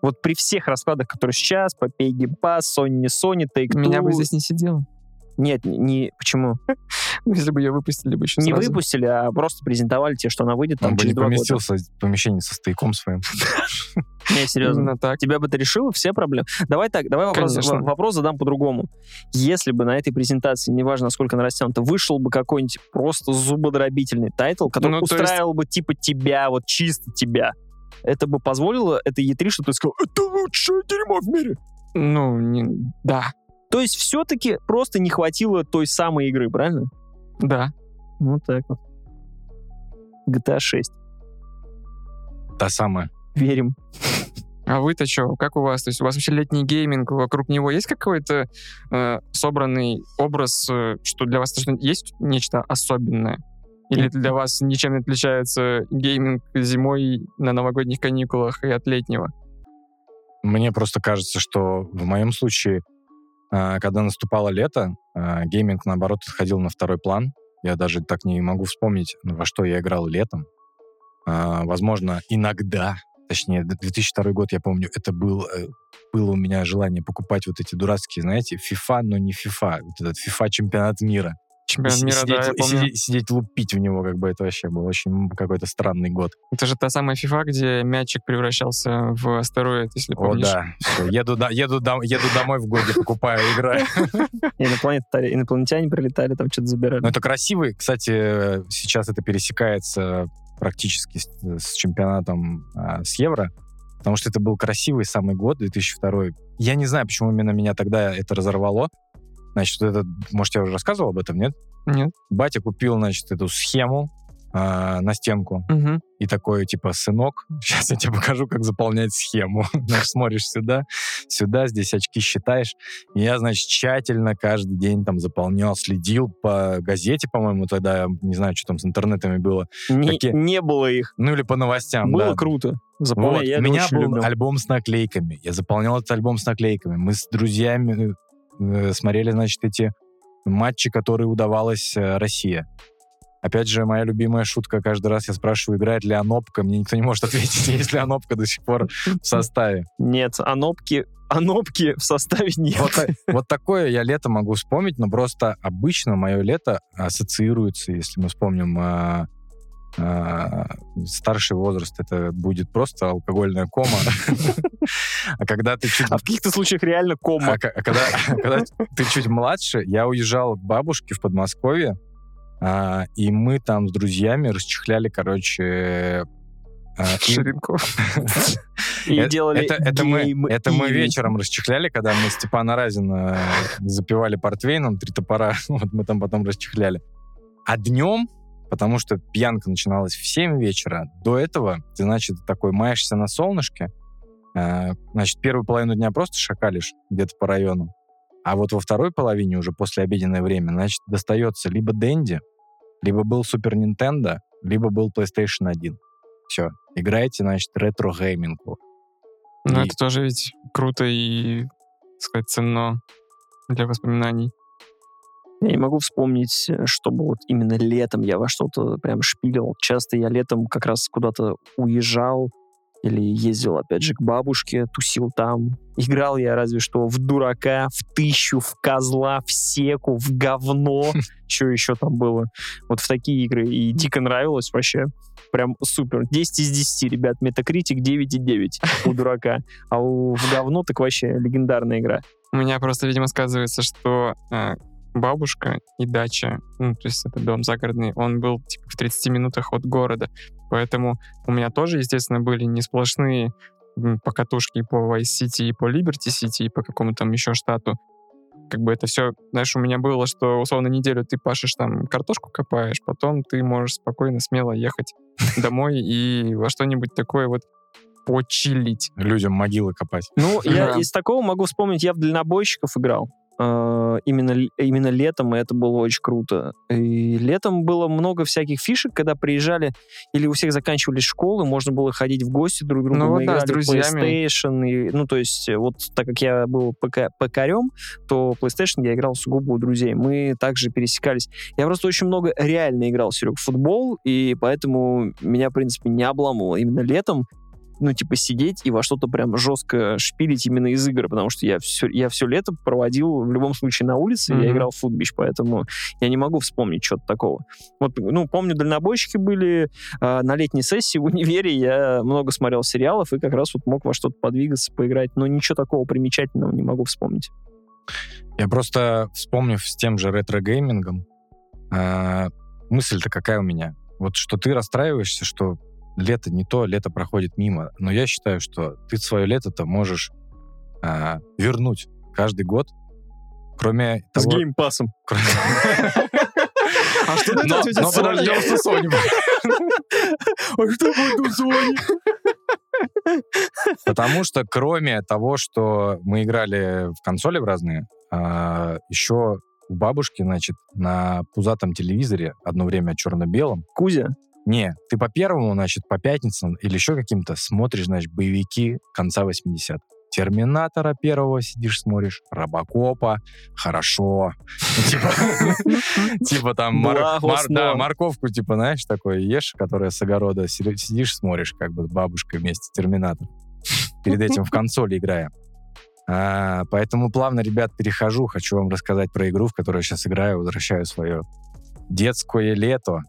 Вот при всех раскладах, которые сейчас, по PayGamePass, Sony, не Sony, Take-Two... Меня бы здесь не сидело. Нет, не... Почему? Если бы ее выпустили бы еще Не сразу. выпустили, а просто презентовали тебе, что она выйдет там Он бы через не два года. поместился в помещении со стояком своим. Не, серьезно. Именно так. Тебя бы это решило все проблемы? Давай так, давай вопрос, Конечно. в- вопрос задам по-другому. Если бы на этой презентации, неважно, насколько она растянута, вышел бы какой-нибудь просто зубодробительный title, который Ну, то есть- устраивал бы типа тебя, вот чисто тебя, это бы позволило это E3, что ты сказал, это лучшее дерьмо в мире. Ну, не- да, То есть все-таки просто не хватило той самой игры, правильно? Да. Вот так вот. GTA 6. Та самая. Верим. А вы-то что, как у вас? То есть у вас вообще летний гейминг, вокруг него есть какой-то э, собранный образ, э, что для вас что- есть нечто особенное? Или для вас ничем не отличается гейминг зимой на новогодних каникулах и от летнего? Мне просто кажется, что в моем случае, когда наступало лето, а, гейминг, наоборот, отходил на второй план. Я даже так не могу вспомнить, во что я играл летом. А, Возможно, иногда, точнее, д- 2002 год, я помню, это был, э, было у меня желание покупать вот эти дурацкие, знаете, FIFA, но не FIFA, вот этот FIFA чемпионат мира. Чемпионат мира, сидеть, да, я помню. сидеть- сидеть лупить в него, как бы это вообще был очень какой-то странный год. Это же та самая FIFA, где мячик превращался в астероид, если О, помнишь. да, всё, еду, до- еду, дом- еду домой в годе, покупаю, играю. Инопланетяне, инопланетяне прилетали, там что-то забирали. Но это красивый. Кстати, сейчас это пересекается практически с, с чемпионатом а, с Евро, потому что это был красивый самый год, 2002. Я не знаю, почему именно меня тогда это разорвало. Значит, вот это, может, я уже рассказывал об этом, нет? Нет? Батя купил, значит, эту схему а, на стенку Мгм. и такой, типа, сынок, сейчас я тебе покажу, как заполнять схему. Значит, смотришь сюда, сюда, здесь очки считаешь. И я, значит, тщательно каждый день там заполнял, следил по газете, по-моему, тогда, не знаю, что там с интернетами было. Не, какие- не было их. Ну, или по новостям, Было да. круто. Вот. Заполняй, я У меня был люблю. альбом с наклейками. Я заполнял этот альбом с наклейками. Мы с друзьями э, смотрели, значит, эти матчи, которые удавалось э, Россия. Опять же, моя любимая шутка. Каждый раз я спрашиваю, играет ли Анопка. Мне никто не может ответить, есть ли Анопка до сих пор в составе. Нет, анопки, анопки в составе нет. Вот, вот такое я лето могу вспомнить, но просто обычно мое лето ассоциируется, если мы вспомним а, старший возраст, это будет просто алкогольная кома. А когда ты чуть А в каких-то случаях реально кома. а, ка- а когда, ты чуть младше, я уезжал к бабушке в Подмосковье, а, и мы там с друзьями расчехляли, короче... а, Ширинку. И делали это, мы, это мы вечером расчехляли, когда мы Степана Разина запивали портвейном «Три топора». Вот мы там потом расчехляли. А днем, потому что пьянка начиналась в 7 вечера, до этого ты, значит, такой маешься на солнышке, э, значит, первую половину дня просто шакалишь где-то по району, а вот во второй половине, уже после обеденное время, значит, достается либо Дэнди, либо был Super Nintendo, либо был PlayStation 1. Все. Играете, значит, ретро-гейминг. Ну, И- это тоже ведь круто и, так сказать, ценно для воспоминаний. Я не могу вспомнить, э, чтобы вот именно летом я во что-то прям шпилил. Часто я летом как раз куда-то уезжал или ездил, опять же, к бабушке, тусил там. Играл я разве что в дурака, в тысячу, в козла, в секу, в говно. Что еще там было? Вот в такие игры. И дико нравилось вообще. Прям супер. 10 из 10, ребят. Метакритик 9,9 у дурака. А у в говно так вообще легендарная игра. У меня просто, видимо, сказывается, что э, бабушка и дача, ну, то есть это дом загородный, он был типа в 30 минутах от города. Поэтому у меня тоже, естественно, были не сплошные покатушки по Vice City, и по Liberty City, и по какому-то там еще штату. Как бы это все, знаешь, у меня было, что условно неделю ты пашешь там, картошку копаешь, потом ты можешь спокойно, смело ехать домой и во что-нибудь такое вот почилить. Людям могилы копать. Ну, я из такого могу вспомнить, я в дальнобойщиков играл. Э, Именно, именно летом, и это было очень круто. И летом было много всяких фишек, когда приезжали, или у всех заканчивались школы, можно было ходить в гости друг к другу, Ну мы вот да, с играли друзьями. PlayStation, и, ну, то есть, э, вот так как я был ПК, ПКарем, то PlayStation я играл сугубо у друзей. Мы также пересекались. Я просто очень много реально играл, Серег, в футбол, и поэтому меня, в принципе, не обламывало именно летом. Ну, типа, сидеть и во что-то прям жестко шпилить именно из игр, потому что я все, я все лето проводил в любом случае на улице, Мгм. я играл в футбич, поэтому я не могу вспомнить что-то такого. Вот, ну, помню, дальнобойщики были, а, на летней сессии в универе я много смотрел сериалов и как раз вот мог во что-то подвигаться, поиграть, но ничего такого примечательного не могу вспомнить. Я просто, вспомнив с тем же ретро-геймингом, а, мысль-то какая у меня? Вот что ты расстраиваешься, что лето не то, лето проходит мимо. Но я считаю, что ты свое лето-то можешь а, вернуть каждый год, кроме того... Game Pass ом. кроме- А что на это Но- ответит но Sony? подожди, он со Sony. А что будет у Sony? Потому что кроме того, что мы играли в консоли в разные, а, еще у бабушки, значит, на пузатом телевизоре, одно время черно-белом, Кузя? Не, ты по первому, значит, по пятницам или еще каким-то смотришь, значит, боевики конца 80 Терминатора первого сидишь, смотришь, Робокопа, хорошо. Типа, типа там морковку, типа, знаешь, такой ешь, которая с огорода, си- сидишь, смотришь, как бы с бабушкой вместе Терминатор. Перед этим в консоли играя. А, поэтому плавно, ребят, перехожу. Хочу вам рассказать про игру, в которую я сейчас играю, возвращаю свое детское лето.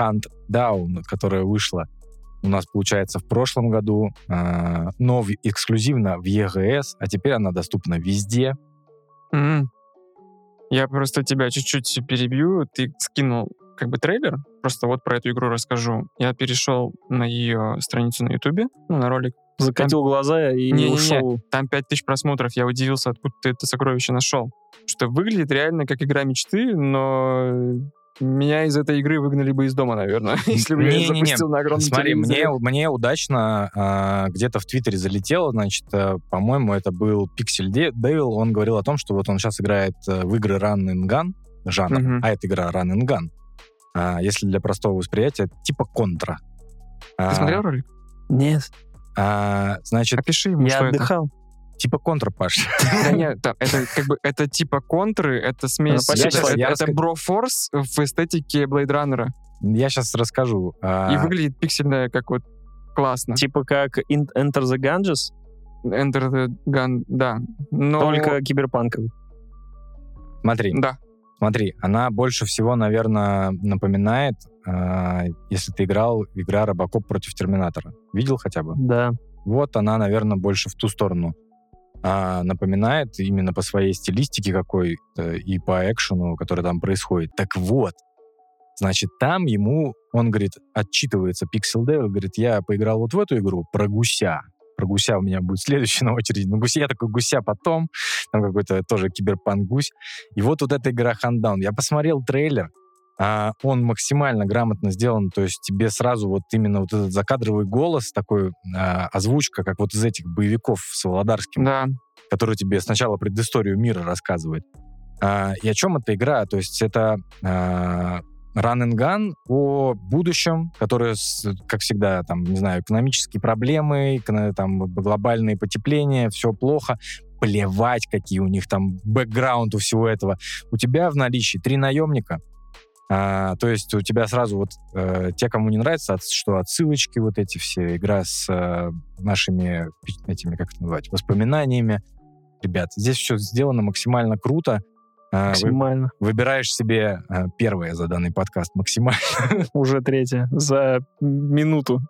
Hunt Down, которая вышла у нас, получается, в прошлом году, а, но в- эксклюзивно в EGS, а теперь она доступна везде. М. Я просто тебя чуть-чуть перебью. Ты скинул как бы трейлер. Просто вот про эту игру расскажу. Я перешел на ее страницу на Ютубе, ну, на ролик. Закатил глаза и Не-не-не. ушел. Там 5000 просмотров. Я удивился, откуда ты это сокровище нашел. Что выглядит реально как игра мечты, но меня из этой игры выгнали бы из дома, наверное, если бы я её Не-не-не. запустил на огромном Смотри, мне, телевизоре. мне удачно а, где-то в Твиттере залетело, значит, а, по-моему, это был Pixel De- Devil, он говорил о том, что вот он сейчас играет э, в игры Run and Gun, жанр, Мгм. а это игра Run and Gun. А, если для простого восприятия, типа контра. А, Ты смотрел ролик? Нет, а, значит, Опиши ему, я что это. Типа контра, Паш. Да нет, да, это как бы это типа контры, это смесь, это, это, Брофорс в эстетике Blade Runner. Я сейчас расскажу. А, И выглядит пиксельно как вот классно. Типа как Enter the Ganges, Enter the Gun, да. Но... только киберпанковый. Смотри, Да. Смотри, она больше всего, наверное, напоминает, а, если ты играл, игра Робокоп против Терминатора. Видел хотя бы? Да. Вот она, наверное, больше в ту сторону а, напоминает именно по своей стилистике какой-то и по экшену, который там происходит. Так вот, значит, там ему, он говорит, отчитывается Pixel Devil, говорит, я поиграл вот в эту игру про гуся. Про гуся у меня будет следующий на очереди. Ну, гуся, я такой, гуся потом. Там какой-то тоже киберпанк гусь. И вот вот эта игра Хандаун. Я посмотрел трейлер, а, он максимально грамотно сделан, то есть тебе сразу вот именно вот этот закадровый голос, такой а, озвучка, как вот из этих боевиков с Володарским, Да. который тебе сначала предысторию мира рассказывает. А, и о чем эта игра? То есть это а, run and gun о будущем, которое, как всегда, там, не знаю, экономические проблемы, там, глобальные потепления, все плохо, плевать, какие у них там бэкграунд у всего этого. У тебя в наличии три наемника, а, то есть у тебя сразу вот э, те, кому не нравится, от- что отсылочки вот эти все, игра с э, нашими этими, как это называть, воспоминаниями. Ребят, здесь все сделано максимально круто. А, вы- Максимально. выбираешь себе э, первое за данный подкаст максимально. Уже третья. За минуту.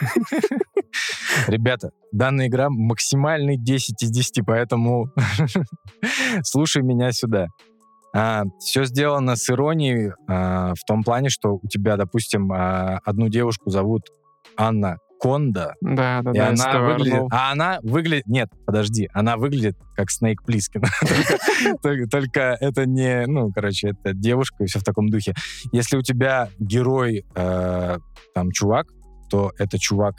Ребята, данная игра максимальный 10 из 10, поэтому слушай меня сюда. Все сделано с иронией а, в том плане, что у тебя, допустим, а, одну девушку зовут Анна Конда, Да, да, и да. она выглядит... орнул. А она выглядит... Нет, подожди. Она выглядит как Снейк Плискин. Только- это не... Ну, короче, это девушка и все в таком духе. Если у тебя герой, э, там, чувак, то это чувак,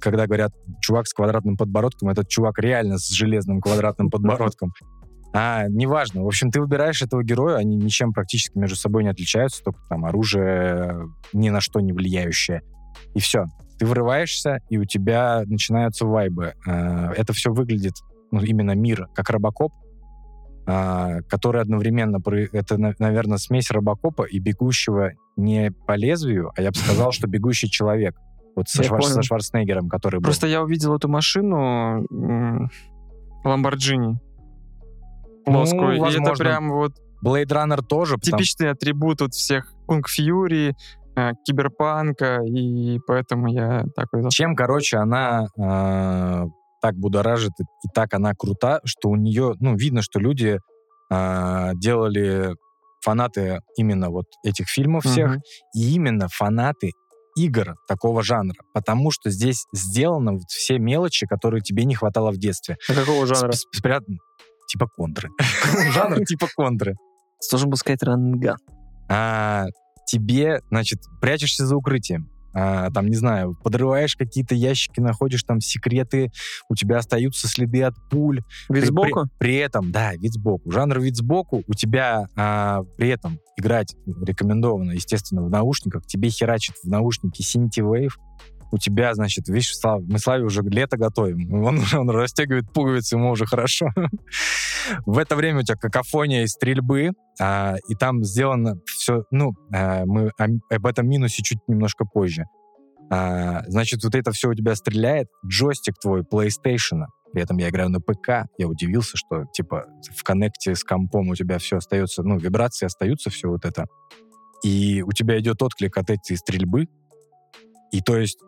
когда говорят чувак с квадратным подбородком, этот чувак реально с железным квадратным подбородком. А, неважно. В общем, ты выбираешь этого героя, они ничем практически между собой не отличаются, только там оружие ни на что не влияющее. И все. Ты вырываешься, и у тебя начинаются вайбы. Э, Это все выглядит, ну, именно мир, как робокоп, а, который одновременно... Это, на- наверное, смесь робокопа и бегущего не по лезвию, а я бы сказал, что бегущий человек. Вот со, Швар- со Шварценеггером, который был. Просто я увидел эту машину м, Ламборджини. Ну, Плоскую. и это прям вот Blade Runner тоже. потому- типичный атрибут вот всех Кунг Фьюри, э, киберпанка, и поэтому я такой... Чем, короче, она э, так будоражит и так она крута, что у нее, ну, видно, что люди э, делали фанаты именно вот этих фильмов всех, Мгм. и именно фанаты игр такого жанра, потому что здесь сделаны вот все мелочи, которые тебе не хватало в детстве. А какого жанра? Сп- спрятан- Типа контры. Жанр типа контры. Должен был сказать ранган. а, тебе, значит, прячешься за укрытием. А, там, не знаю, подрываешь какие-то ящики, находишь там секреты, у тебя остаются следы от пуль. Вид сбоку? При, при этом, да, вид сбоку. Жанр вид сбоку, у тебя а, при этом играть рекомендовано, естественно, в наушниках. Тебе херачит в наушнике Cinti Wave. У тебя, значит, видишь, Слав- мы Славе уже лето готовим. Он уже он расстегивает пуговицы, ему уже хорошо. В это время у тебя какофония и стрельбы, а, и там сделано все, ну, а, мы о- об этом минусе чуть немножко позже. А, значит, вот это все у тебя стреляет, джойстик твой PlayStation, при этом я играю на ПК, я удивился, что, типа, в коннекте с компом у тебя все остается, ну, вибрации остаются, все вот это. И у тебя идет отклик от этой стрельбы, и то есть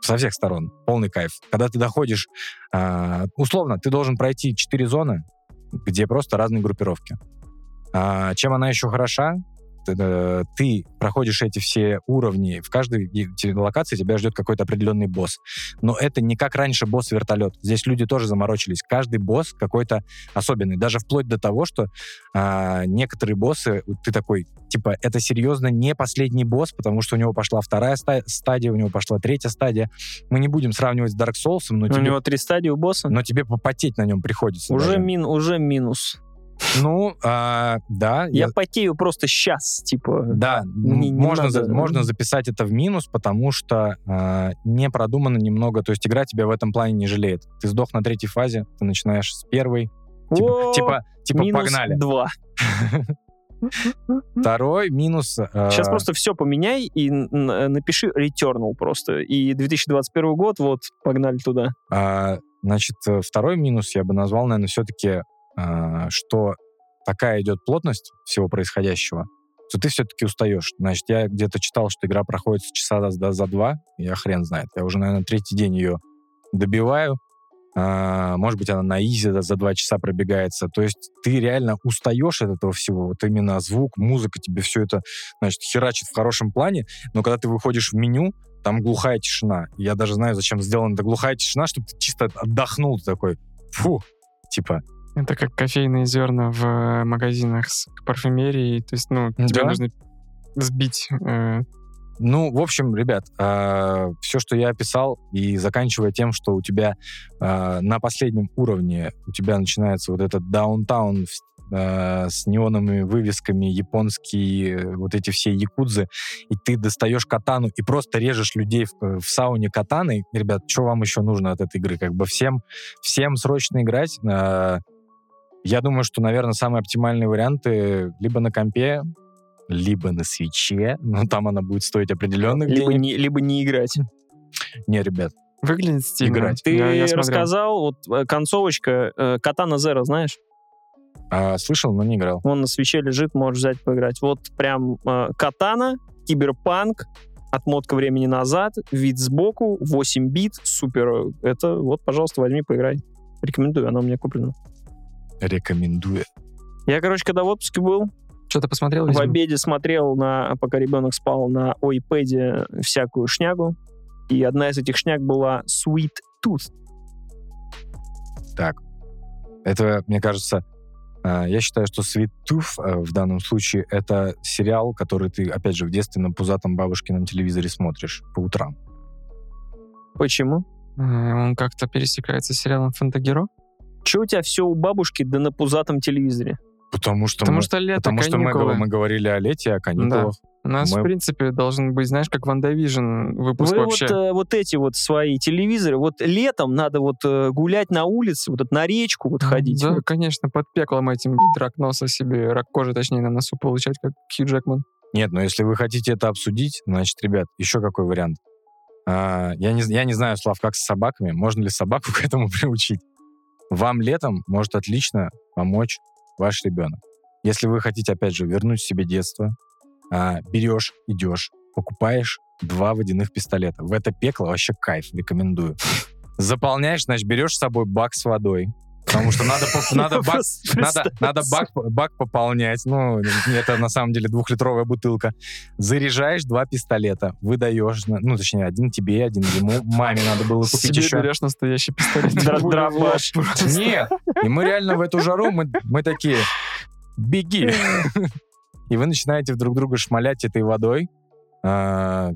со всех сторон. Полный кайф. Когда ты доходишь, а, условно, ты должен пройти 4 зоны, где просто разные группировки. А, чем она еще хороша? Ты, э, ты проходишь эти все уровни, в каждой локации тебя ждет какой-то определенный босс. Но это не как раньше босс-вертолет. Здесь люди тоже заморочились. Каждый босс какой-то особенный. Даже вплоть до того, что а, некоторые боссы, ты такой, типа, это серьезно не последний босс, потому что у него пошла вторая ста- стадия, у него пошла третья стадия. Мы не будем сравнивать с Dark Souls, но, У тебе, него три стадии у босса. но тебе попотеть на нем приходится. Уже, даже. мин, уже минус. Ну, а, да, Я, я- потею просто сейчас, типа. да, не- не можно, надо. за- можно записать это в минус, потому что а, не продумано немного, то есть игра тебя в этом плане не жалеет. Ты сдох на третьей фазе, ты начинаешь с первой, типа, О, типа, типа минус погнали. два. Второй минус... а, Сейчас просто все поменяй и напиши Returnal просто. И 2021 год, вот, погнали туда. А, значит, э, второй минус я бы назвал, наверное, все-таки, что такая идет плотность всего происходящего, что ты все-таки устаешь. Значит, я где-то читал, что игра проходит с часа за, за два, я хрен знает. Я уже, наверное, третий день ее добиваю. А, может быть, она на изи за, два часа пробегается. То есть ты реально устаешь от этого всего. Вот именно звук, музыка тебе все это, значит, херачит в хорошем плане. Но когда ты выходишь в меню, там глухая тишина. Я даже знаю, зачем сделана эта глухая тишина, чтобы ты чисто отдохнул такой. Фу, типа, Это как кофейные зерна в э, магазинах с парфюмерией. То есть, ну, тебе Да. нужно сбить. э, Ну, в общем, ребят, все, что я описал, и заканчивая тем, что у тебя а, на последнем уровне у тебя начинается вот этот даунтаун в- а, с неоновыми вывесками, японские э, вот эти все якудзы, и ты достаешь катану и просто режешь людей в, э, в сауне катаной. Ребят, что вам еще нужно от этой игры? Как бы всем, всем срочно играть. Я думаю, что, наверное, самые оптимальные варианты либо на компе, либо на свече, но там она будет стоить определенных Либо денег. не, либо не играть. Не, ребят, Выглядит стильно. Играть. Ты Я- я рассказал, вот э, концовочка э, Катана Зеро, знаешь? а, слышал, но не играл. Он на свече лежит, можешь взять поиграть. Вот прям э, Катана, Киберпанк, отмотка времени назад, вид сбоку, 8 бит, супер. Это вот, пожалуйста, возьми, поиграй. Рекомендую, она у меня куплена. Рекомендую. Я, короче, когда в отпуске был, Что-то посмотрел? в видимо? обеде смотрел, на, пока ребенок спал, на iPad всякую шнягу. И одна из этих шняг была Sweet Tooth. Так, это, мне кажется, а, я считаю, что Sweet Tooth а, в данном случае это сериал, который ты, опять же, в детстве на пузатом бабушкином телевизоре смотришь по утрам. Почему? Э, Он как-то пересекается с сериалом «Фантагиро». Че у тебя все у бабушки да на пузатом телевизоре? Потому что Потому мы, что лето, потому что мы, мы говорили о лете, о каникулах. У нас, Мы- в принципе, должен быть, знаешь, как WandaVision выпуск Вы вообще. вот, э, вот эти вот свои телевизоры, вот летом надо вот э, гулять на улице, вот на речку вот ходить. Да, Вот. конечно, под пеклом этим рак носа себе, рак кожи, точнее, на носу получать, как Хью Джекман. Нет, но если вы хотите это обсудить, значит, ребят, еще какой вариант? А, я, не, я не знаю, Слав, как с собаками. Можно ли собаку к этому приучить? Вам летом может отлично помочь ваш ребенок. Если вы хотите, опять же, вернуть себе детство, а, берешь, идешь, покупаешь два водяных пистолета. В это пекло вообще кайф, рекомендую. Заполняешь, значит, берешь с собой бак с водой, Потому что надо, надо, бак, надо, надо бак, бак пополнять. Ну, это на самом деле двухлитровая бутылка. Заряжаешь два пистолета, выдаешь, на- ну, точнее, один тебе, один ему. Маме надо было купить Себе еще. берешь настоящий пистолет. Дробаш. Нет. И мы реально в эту жару, мы, мы такие, беги. И вы начинаете друг друга шмалять этой водой. А,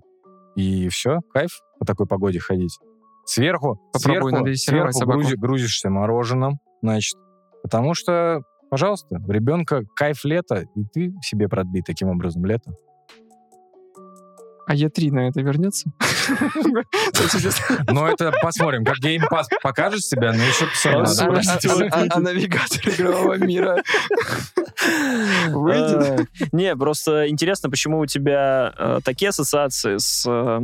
И все, кайф по такой погоде ходить. Сверху, Попробуй сверху, сверху грузи- грузишься мороженым, значит. Потому что, пожалуйста, у ребенка кайф лета, и ты себе продли таким образом лето. А Е3 на это вернется? Но это посмотрим, как геймпас покажет себя, но еще. А, надо а. А а- а навигатор игрового мира выйдет? Э, Не, просто интересно, почему у тебя э, такие ассоциации с... э,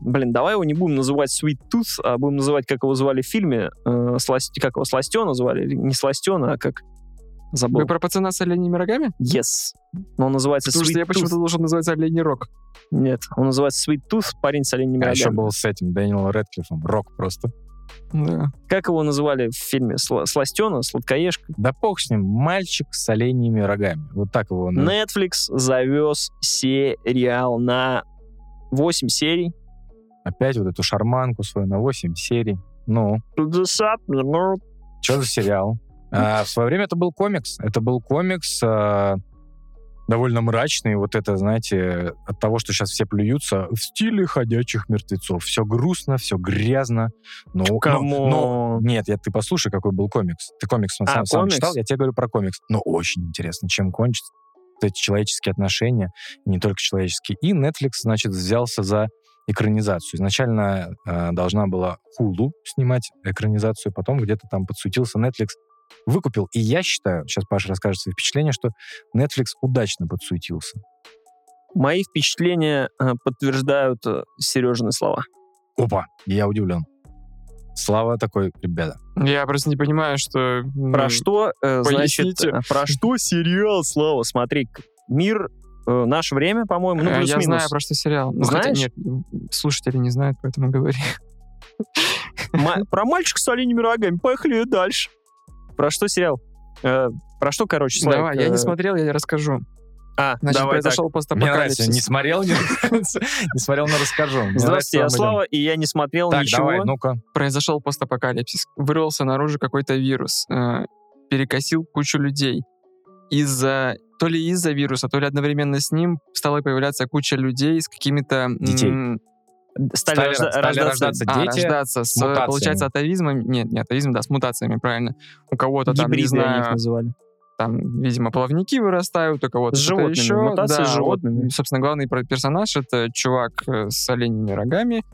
Блин, давай его не будем называть Sweet Tooth, а будем называть, как его звали в фильме. Как его, Сластена звали? Не Сластена, а как? Забыл. Вы про пацана с оленями рогами? Yes. Но он называется Потому что Sweet я почему-то должен называть оленей рог. Нет, он называется Sweet Tooth, парень с оленями А еще рогами. был с этим Дэниелом Редклиффом. Рок просто. Да. Как его называли в фильме? Сла- Сластена, Сладкоежка? Да бог с ним, мальчик с оленьими рогами. Вот так его... на- Netflix завез сериал на 8 серий. Опять вот эту шарманку свою на 8 серий. Ну, 50 минут. что за сериал? А, в свое время это был комикс. Это был комикс а, довольно мрачный. Вот это, знаете, от того, что сейчас все плюются, в стиле ходячих мертвецов. Все грустно, все грязно. Но, но- Come on. но- нет, я, ты послушай, какой был комикс. Ты комикс А, сам, сам комикс? читал? Я тебе говорю про комикс. Но очень интересно, чем кончится. Вот эти человеческие отношения, не только человеческие. И Netflix, значит, взялся за экранизацию. Изначально э, должна была Hulu снимать экранизацию, потом где-то там подсуетился Netflix, выкупил. И я считаю, сейчас Паша расскажет свои впечатления, что Netflix удачно подсуетился. Мои впечатления э, подтверждают э, Сережины слова. Опа, я удивлен. Слава такой, ребята. Я просто не понимаю, что... Про что, э, значит, поясните. э, про что сериал, Слава? Смотри, мир, э, наше время, по-моему, ну, э, Я плюс-минус. знаю, про что сериал. Ну, хотя Знаешь? нет, слушатели не знают, поэтому говори. Про мальчика с оленями рогами. Поехали дальше. Про что сериал? Э, Про что, короче, Славик? Давай, я не э, смотрел, я расскажу. А, Значит, давай произошел Мне постапокалипсис. нравится, не смотрел, не смотрел, но расскажу. Мне Здравствуйте, я Слава, и я не смотрел. Так, ничего. давай, ну-ка. произошел постапокалипсис. Вырвался наружу какой-то вирус. э, перекосил кучу людей. Из-за... То ли из-за вируса, то ли одновременно с ним стала появляться куча людей с какими-то... м, Детей. Стали, Стали рожда- стали рождаться. рождаться а, дети. рождаться с, мутациями. получается, атовизмом. Нет, не атовизм, да, с мутациями, правильно. У кого-то там, не Гибриды они их знаю, называли. там, видимо, плавники вырастают, у кого-то С животными, еще. мутации да, с вот, животными. собственно, главный персонаж — это чувак э, с оленями рогами.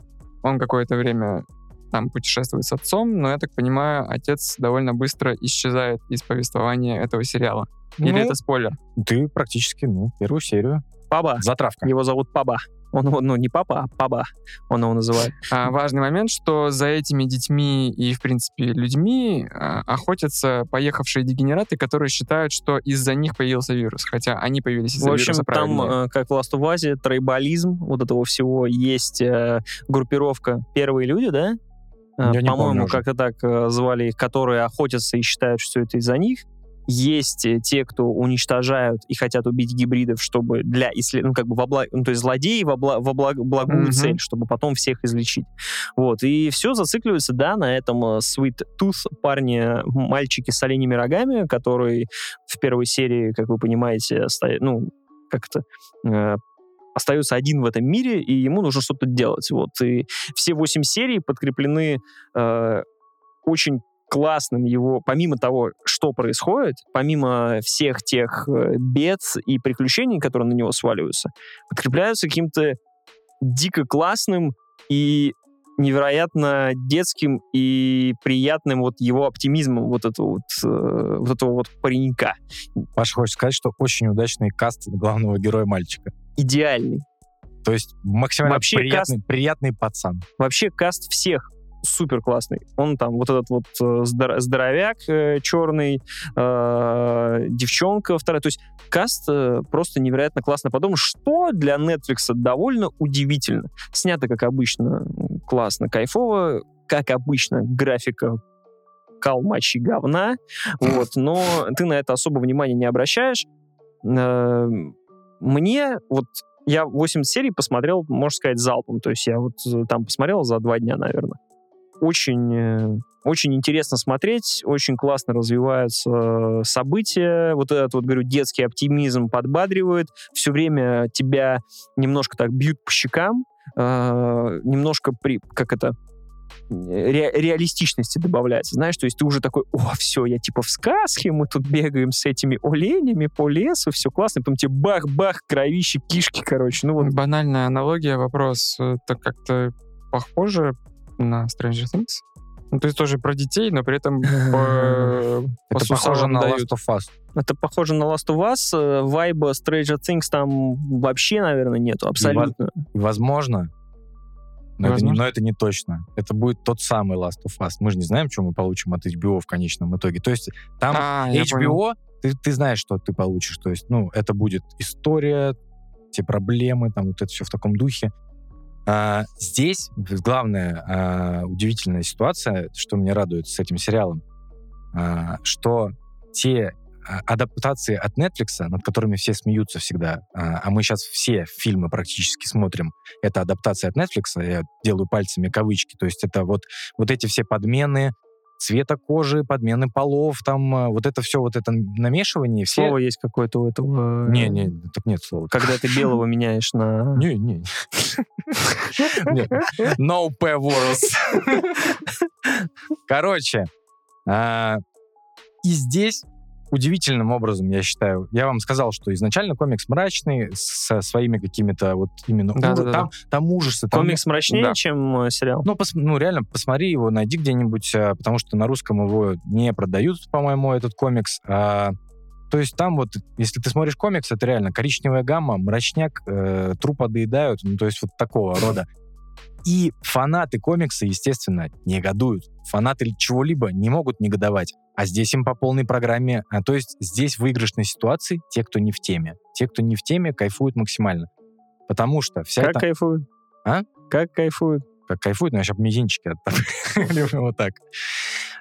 Он какое-то время там путешествует с отцом, но, я так понимаю, отец довольно быстро исчезает из повествования этого сериала. Или Ну, это спойлер? Ты практически, ну, первую серию. Паба. Затравка. Его зовут Паба. Он его, ну, не папа, а Паба. Он его называет. А, важный момент, что за этими детьми и, в принципе, людьми а, охотятся поехавшие дегенераты, которые считают, что из-за них появился вирус, хотя они появились из-за В общем, вируса, там, правильнее. э, как в Last of Us, тройболизм вот этого всего, есть э, группировка «Первые люди», да? Э, По-моему, как-то так э, звали их, которые охотятся и считают, что это из-за них. Есть э, те, кто уничтожают и хотят убить гибридов, чтобы для исслед... ну, как бы во благо... ну, то есть злодеи во, бла- во благ- благую Мгм. цель, чтобы потом всех излечить. Вот. И все зацикливается, да, на этом э, Sweet Tooth парне, мальчике с оленями рогами, который в первой серии, как вы понимаете, оста- ну, как-то э, остается один в этом мире, и ему нужно что-то делать. Вот. И все восемь серий подкреплены э, очень классным его, помимо того, что происходит, помимо всех тех э, бед и приключений, которые на него сваливаются, подкрепляются каким-то дико классным и невероятно детским и приятным вот его оптимизмом вот этого вот, э, вот этого вот паренька. Паша хочет сказать, что очень удачный каст главного героя мальчика. Идеальный. То есть максимально Вообще приятный, приятный пацан. Вообще каст всех супер классный. Он там вот этот вот э, здор- здоровяк э, черный, э, девчонка вторая. То есть каст э, просто невероятно классно подумал, что для Netflix довольно удивительно. Снято, как обычно, классно, кайфово. Как обычно, графика кал мачи говна, вот, но ты на это особо внимания не обращаешь. Э, Мне вот я 80 серий посмотрел, можно сказать, залпом. То есть я вот там посмотрел за два дня, наверное. Очень, э, очень интересно смотреть, очень классно развиваются события. Вот этот вот, говорю, детский оптимизм подбадривает. Все время тебя немножко так бьют по щекам, э, немножко при, как это, ре- реалистичности добавляется, знаешь, то есть ты уже такой, о, все, я типа в сказке, мы тут бегаем с этими оленями по лесу, все классно, потом тебе бах-бах, кровище, кишки, короче, ну вот Банальная аналогия, вопрос. Это как-то похоже на Stranger Things? Ну, то есть тоже про детей, но при этом по, по Это похоже на дают. Last of Us. Это похоже на Last of Us. э, Вайба Stranger Things там вообще, наверное, нету. Абсолютно. И возможно, но это, не, но это не точно. Это будет тот самый Last of Us. Мы же не знаем, что мы получим от HBO в конечном итоге. То есть там А. HBO, ты, ты знаешь, что ты получишь. То есть, ну, это будет история, те проблемы, там вот это все в таком духе. А, здесь главная а, удивительная ситуация, что меня радует с этим сериалом, а, что те а, адаптации от Netflix, над которыми все смеются всегда, а, а мы сейчас все фильмы практически смотрим, это адаптация от Netflix, я делаю пальцами кавычки, то есть это вот, вот эти все подмены цвета кожи, подмены полов, там а, вот это все, вот это намешивание, все... Слово есть какое-то у этого. э, Не, не, так нет слова. Когда ты белого меняешь на... Не, не. No pay words. Короче, а, и здесь удивительным образом, я считаю, я вам сказал, что изначально комикс мрачный, со своими какими-то вот именно... Да, да, да, там, там ужасы. там- Комикс мрачнее, да. чем э, сериал. ну, пос- ну, реально, посмотри его, найди где-нибудь, а, потому что на русском его не продают, по-моему, этот комикс. А, то есть там вот, если ты смотришь комикс, это реально коричневая гамма, мрачняк, э, трупа доедают, ну, то есть вот такого рода. И фанаты комикса, естественно, негодуют. Фанаты чего-либо не могут негодовать. А здесь им по полной программе... а, то есть здесь в выигрышной ситуации те, кто не в теме. Те, кто не в теме, кайфуют максимально. Потому что вся Как эта... кайфуют? А? Как кайфуют? как кайфует, но я сейчас мизинчики оттопырю. вот так.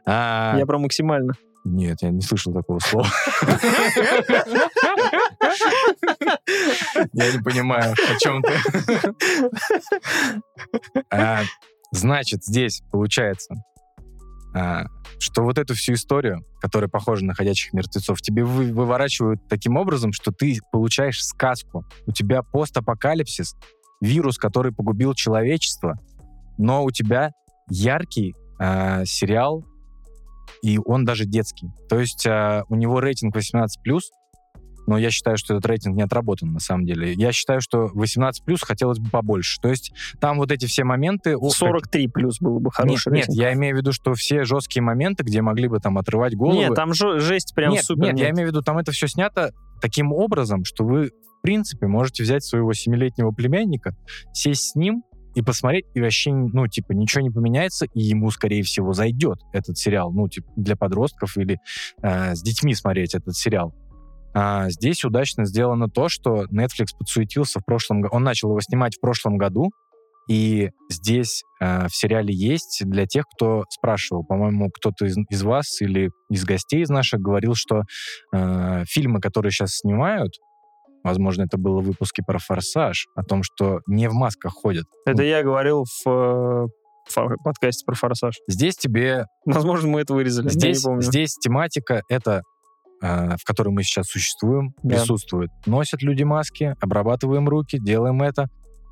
А, Я про максимально. Нет, я не слышал такого слова. Я не понимаю, о чем ты. А, Значит, здесь получается, а, что вот эту всю историю, которая похожа на ходячих мертвецов, тебе вы- выворачивают таким образом, что ты получаешь сказку. У тебя постапокалипсис, вирус, который погубил человечество, но у тебя яркий а, сериал, и он даже детский. То есть а, у него рейтинг 18+, но я считаю, что этот рейтинг не отработан на самом деле. Я считаю, что 18+, хотелось бы побольше. То есть там вот эти все моменты... ох, 43 плюс было бы хороший нет, нет, рейтинг. я имею в виду, что все жесткие моменты, где могли бы там отрывать головы... Нет, там жо- жесть прям нет, супер. нет, я имею в виду, там это все снято таким образом, что вы, в принципе, можете взять своего семилетнего племянника, сесть с ним и посмотреть, и вообще, ну, типа, ничего не поменяется, и ему, скорее всего, зайдет этот сериал, ну, типа, для подростков или э, с детьми смотреть этот сериал. А здесь удачно сделано то, что Netflix подсуетился в прошлом году. Он начал его снимать в прошлом году, и здесь э, в сериале есть для тех, кто спрашивал. По-моему, кто-то из, из вас или из гостей из наших говорил, что э, фильмы, которые сейчас снимают, возможно, это было в выпуске про «Форсаж», о том, что не в масках ходят. Это я говорил в э, подкасте про «Форсаж». Здесь тебе... Возможно, мы это вырезали. Здесь, здесь тематика это э, в которой мы сейчас существуем, Да. присутствует. Носят люди маски, обрабатываем руки, делаем это.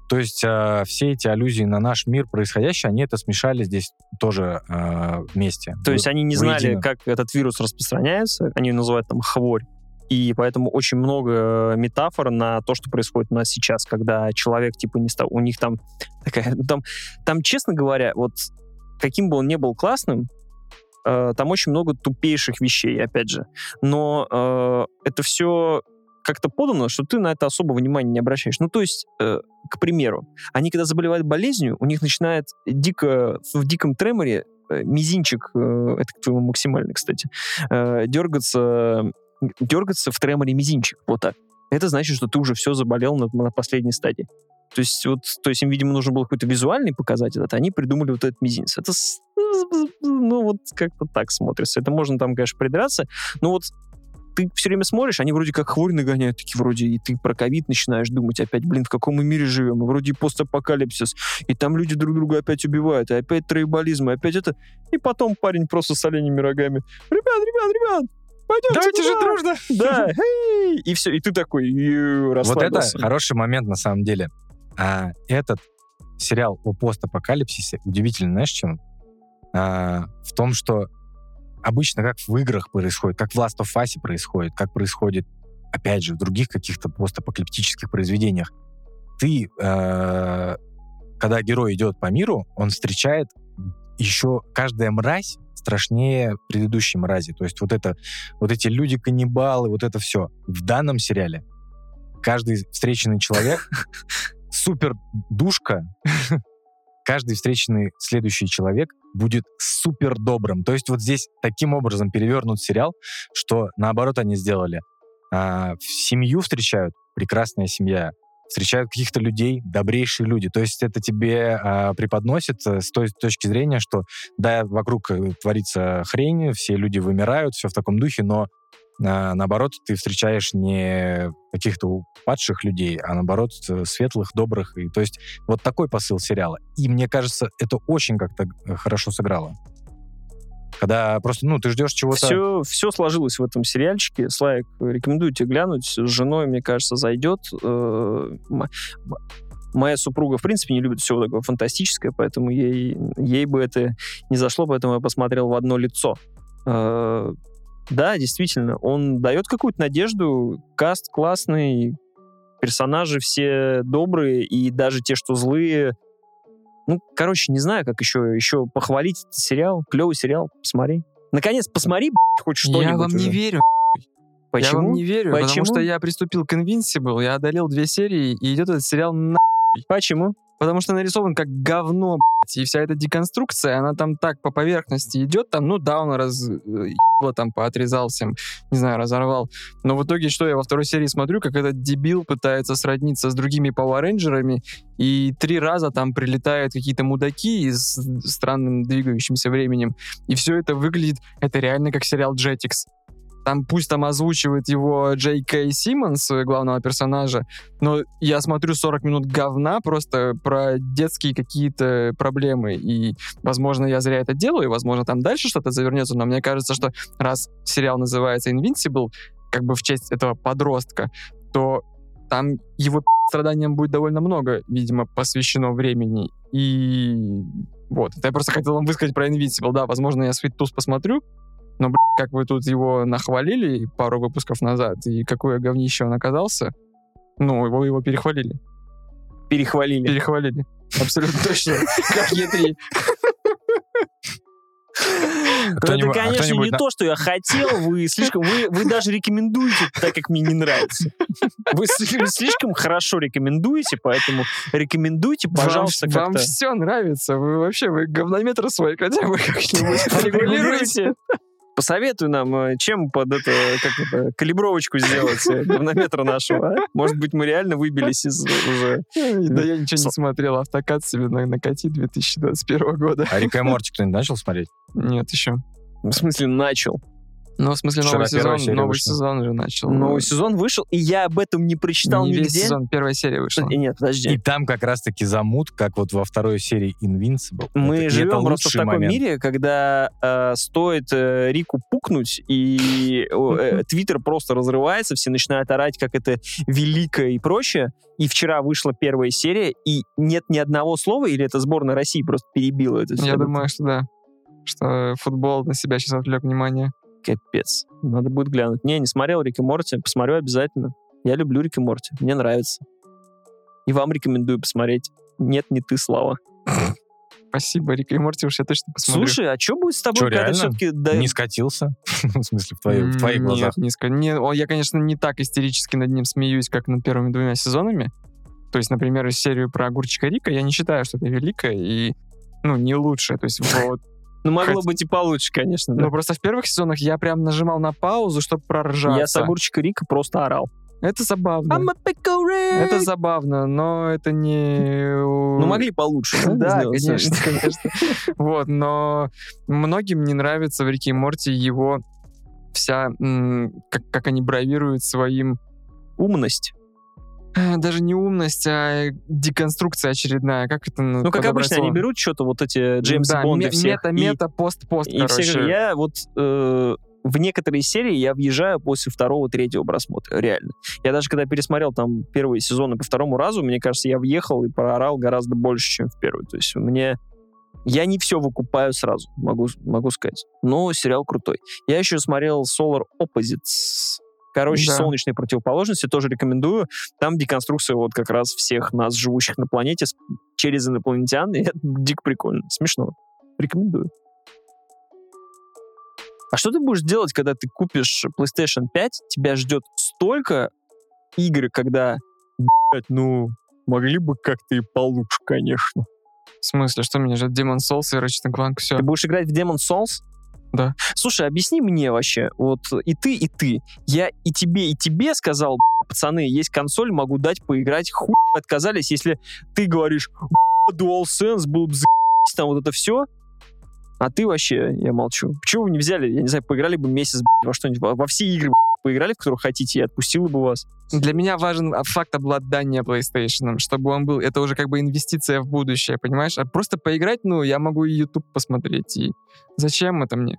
То есть э, все эти аллюзии на наш мир происходящее, они это смешали здесь тоже э, вместе. То есть они не знали, воедино. как этот вирус распространяется, они называют там хворь. И поэтому очень много э, метафор на то, что происходит у нас сейчас, когда человек, типа, не стал... У них там такая... ну, Там, там, честно говоря, вот каким бы он ни был классным, э, там очень много тупейших вещей, опять же. Но э, это все как-то подано, что ты на это особо внимания не обращаешь. Ну, то есть, э, к примеру, они когда заболевают болезнью, у них начинает дико, в диком треморе э, мизинчик, э, это к твоему максимальный, кстати, дергаться, дергаться в треморе мизинчик, вот так. Это значит, что ты уже все заболел на, на последней стадии. То есть, вот, то есть им, видимо, нужно было какой-то визуальный показать этот, они придумали вот этот мизинец. Это, ну, вот как-то так смотрится. Это можно там, конечно, придраться, но вот ты все время смотришь, они вроде как хворь нагоняют, такие вроде, и ты про ковид начинаешь думать опять, блин, в каком мы мире живем, вроде постапокалипсис, и там люди друг друга опять убивают, и опять троеболизм, и опять это, и потом парень просто с оленями рогами, ребят, ребят, ребят, пойдемте Давайте туда!» жить дружно! Да, и все, и ты такой, «Ю, Вот это хороший момент на самом деле. А, этот сериал о постапокалипсисе удивительно, знаешь, чем? А, в том, что обычно как в играх происходит, как в Last of Us происходит, как происходит, опять же, в других каких-то постапокалиптических произведениях. Ты, э, когда герой идет по миру, он встречает еще каждая мразь страшнее предыдущей мрази. То есть вот это, вот эти люди-каннибалы, вот это все. В данном сериале каждый встреченный человек супер душка, каждый встреченный следующий человек будет супер добрым. То есть вот здесь таким образом перевернут сериал, что наоборот они сделали. А, семью встречают, прекрасная семья, встречают каких-то людей, добрейшие люди. То есть это тебе а, преподносит э, с той точки зрения, что да, вокруг э, творится хрень, все люди вымирают, все в таком духе, но а, наоборот, ты встречаешь не каких-то падших людей, а наоборот, э, светлых, добрых. И, то есть вот такой посыл сериала. И мне кажется, это очень как-то э, хорошо сыграло. Когда просто, ну, ты ждешь чего-то... Все, все сложилось в этом сериальчике. Славик, рекомендую тебе глянуть. С женой, мне кажется, зайдет. Э, Моя супруга, в принципе, не любит все такое фантастическое, поэтому ей, ей бы это не зашло, поэтому я посмотрел в одно лицо. Э, Да, действительно, он дает какую-то надежду. Каст классный, персонажи все добрые, и даже те, что злые. Ну, короче, не знаю, как еще, еще похвалить этот сериал. Клевый сериал, посмотри. Наконец, посмотри, б***ь, хоть что-нибудь Я вам не уже. верю. Почему? Я вам не верю, потому Почему? что я приступил к Invincible, я одолел две серии, и идет этот сериал на... Почему? Потому что нарисован как говно, блядь, и вся эта деконструкция, она там так по поверхности идет, там, ну да, он раз... э, ебало там поотрезал всем, не знаю, разорвал. Но в итоге, что я во второй серии смотрю, как этот дебил пытается сродниться с другими Power Рейнджерами, и три раза там прилетают какие-то мудаки с странным двигающимся временем, и все это выглядит, это реально как сериал Jetix. Там пусть там озвучивает его Джей Кей Симмонс, э, главного персонажа, но я смотрю 40 минут говна просто про детские какие-то проблемы. И, возможно, я зря это делаю, и, возможно, там дальше что-то завернется, но мне кажется, что раз сериал называется Invincible, как бы в честь этого подростка, то там его страданиям будет довольно много, видимо, посвящено времени. И вот, это я просто хотел вам высказать про Invincible. Да, возможно, я Sweet Tooth посмотрю, но, блин, как вы тут его нахвалили пару выпусков назад, и какое говнище он оказался, ну, его, его перехвалили. Перехвалили. Перехвалили. Абсолютно точно. Как Е3. Ну, это, а конечно, не на- то, что я хотел. Вы слишком, вы, вы даже рекомендуете, так как мне не нравится. Вы сли- слишком хорошо рекомендуете, поэтому рекомендуйте, пожалуйста, вам, вам все нравится. Вы вообще, вы говнометр свой хотя бы как-нибудь регулируете. Посоветуй нам, э, чем под это, как это, калибровочку сделать э, говнометра нашего. а? Может быть, мы реально выбились из уже. Да я ничего не смотрел. Автокат себе на- накати 2021 года. А Рика и Морти кто-нибудь начал смотреть? Нет, еще. В смысле, начал. Ну, в смысле, Вчера новый первая сезон, новый вышла. сезон же начал. Новый сезон вышел, и я об этом не прочитал Не весь нигде. сезон, первая серия вышла. Э, Нет, подожди. И там как раз-таки замут, как вот во второй серии Invincible. Мы Это- и это живем просто в таком момент. мире, когда э, стоит э, Рику пукнуть, и э, Твиттер просто разрывается, все начинают орать, как это велико и прочее. И вчера вышла первая серия, и нет ни одного слова, или это сборная России просто перебила это все? Я думаю, что да. Что футбол на себя сейчас отвлек внимание. Капец. Надо будет глянуть. Не, не смотрел Рик и Морти, посмотрю обязательно. Я люблю Рик и Морти, мне нравится. И вам рекомендую посмотреть. Нет, не ты, Слава. Спасибо, Рика и Морти, уж я точно посмотрю. Слушай, а что будет с тобой, Чё, когда все-таки... Не скатился? В смысле, в твоих, в твоих глазах. Нет, не ска- не- я, конечно, не так истерически над ним смеюсь, как над первыми двумя сезонами. То есть, например, серию про огурчика Рика я не считаю, что это великое и, ну, не лучшее. То есть, вот. Ну, могло Хоть- быть и получше, конечно. да. Но просто в первых сезонах я прям нажимал на паузу, чтобы проржаться. Я с огурчика Рика просто орал. Это забавно. I'm a pickle! Это забавно, но это не... Ну, могли получше. Да, конечно, конечно. Вот, но многим не нравится в Рике и Морти его вся, как они бравируют своим, Умность. Э, даже не умность, а деконструкция очередная. Как это Ну, как обычно, они слово? берут что-то, вот эти Джеймс да, Бонды ме- всех. мета, и- мета, пост, пост, И все, короче. я вот э, в некоторые серии я въезжаю после второго, третьего просмотра, реально. Я даже когда пересмотрел там первые сезоны по второму разу, мне кажется, я въехал и проорал гораздо больше, чем в первый. То есть мне... Я не все выкупаю сразу, могу, могу сказать. Но сериал крутой. Я еще смотрел Solar Opposites. Короче, Да. солнечные противоположности тоже рекомендую. Там деконструкция вот как раз всех нас, живущих на планете, через инопланетян. И это дико прикольно. Смешно. Рекомендую. А что ты будешь делать, когда ты купишь PlayStation 5? Тебя ждет столько игр, когда, блядь, ну, могли бы как-то и получше, конечно. В смысле, что меня ждет? Demon Souls и Ratchet Clank, все. Ты будешь играть в Demon Souls? Да. Слушай, объясни мне вообще, вот и ты, и ты. Я и тебе, и тебе сказал, «Б***ь, пацаны, есть консоль, могу дать поиграть. Хуй отказались, если ты говоришь, «Б***ь, DualSense был бы за***ь», там вот это все. А ты вообще, я молчу. Почему вы не взяли, я не знаю, поиграли бы месяц во что-нибудь, во, все игры поиграли, в которые хотите, я отпустил бы вас. Для меня важен факт обладания PlayStation, чтобы он был, это уже как бы инвестиция в будущее, понимаешь? А просто поиграть, ну, я могу и YouTube посмотреть, и зачем это мне?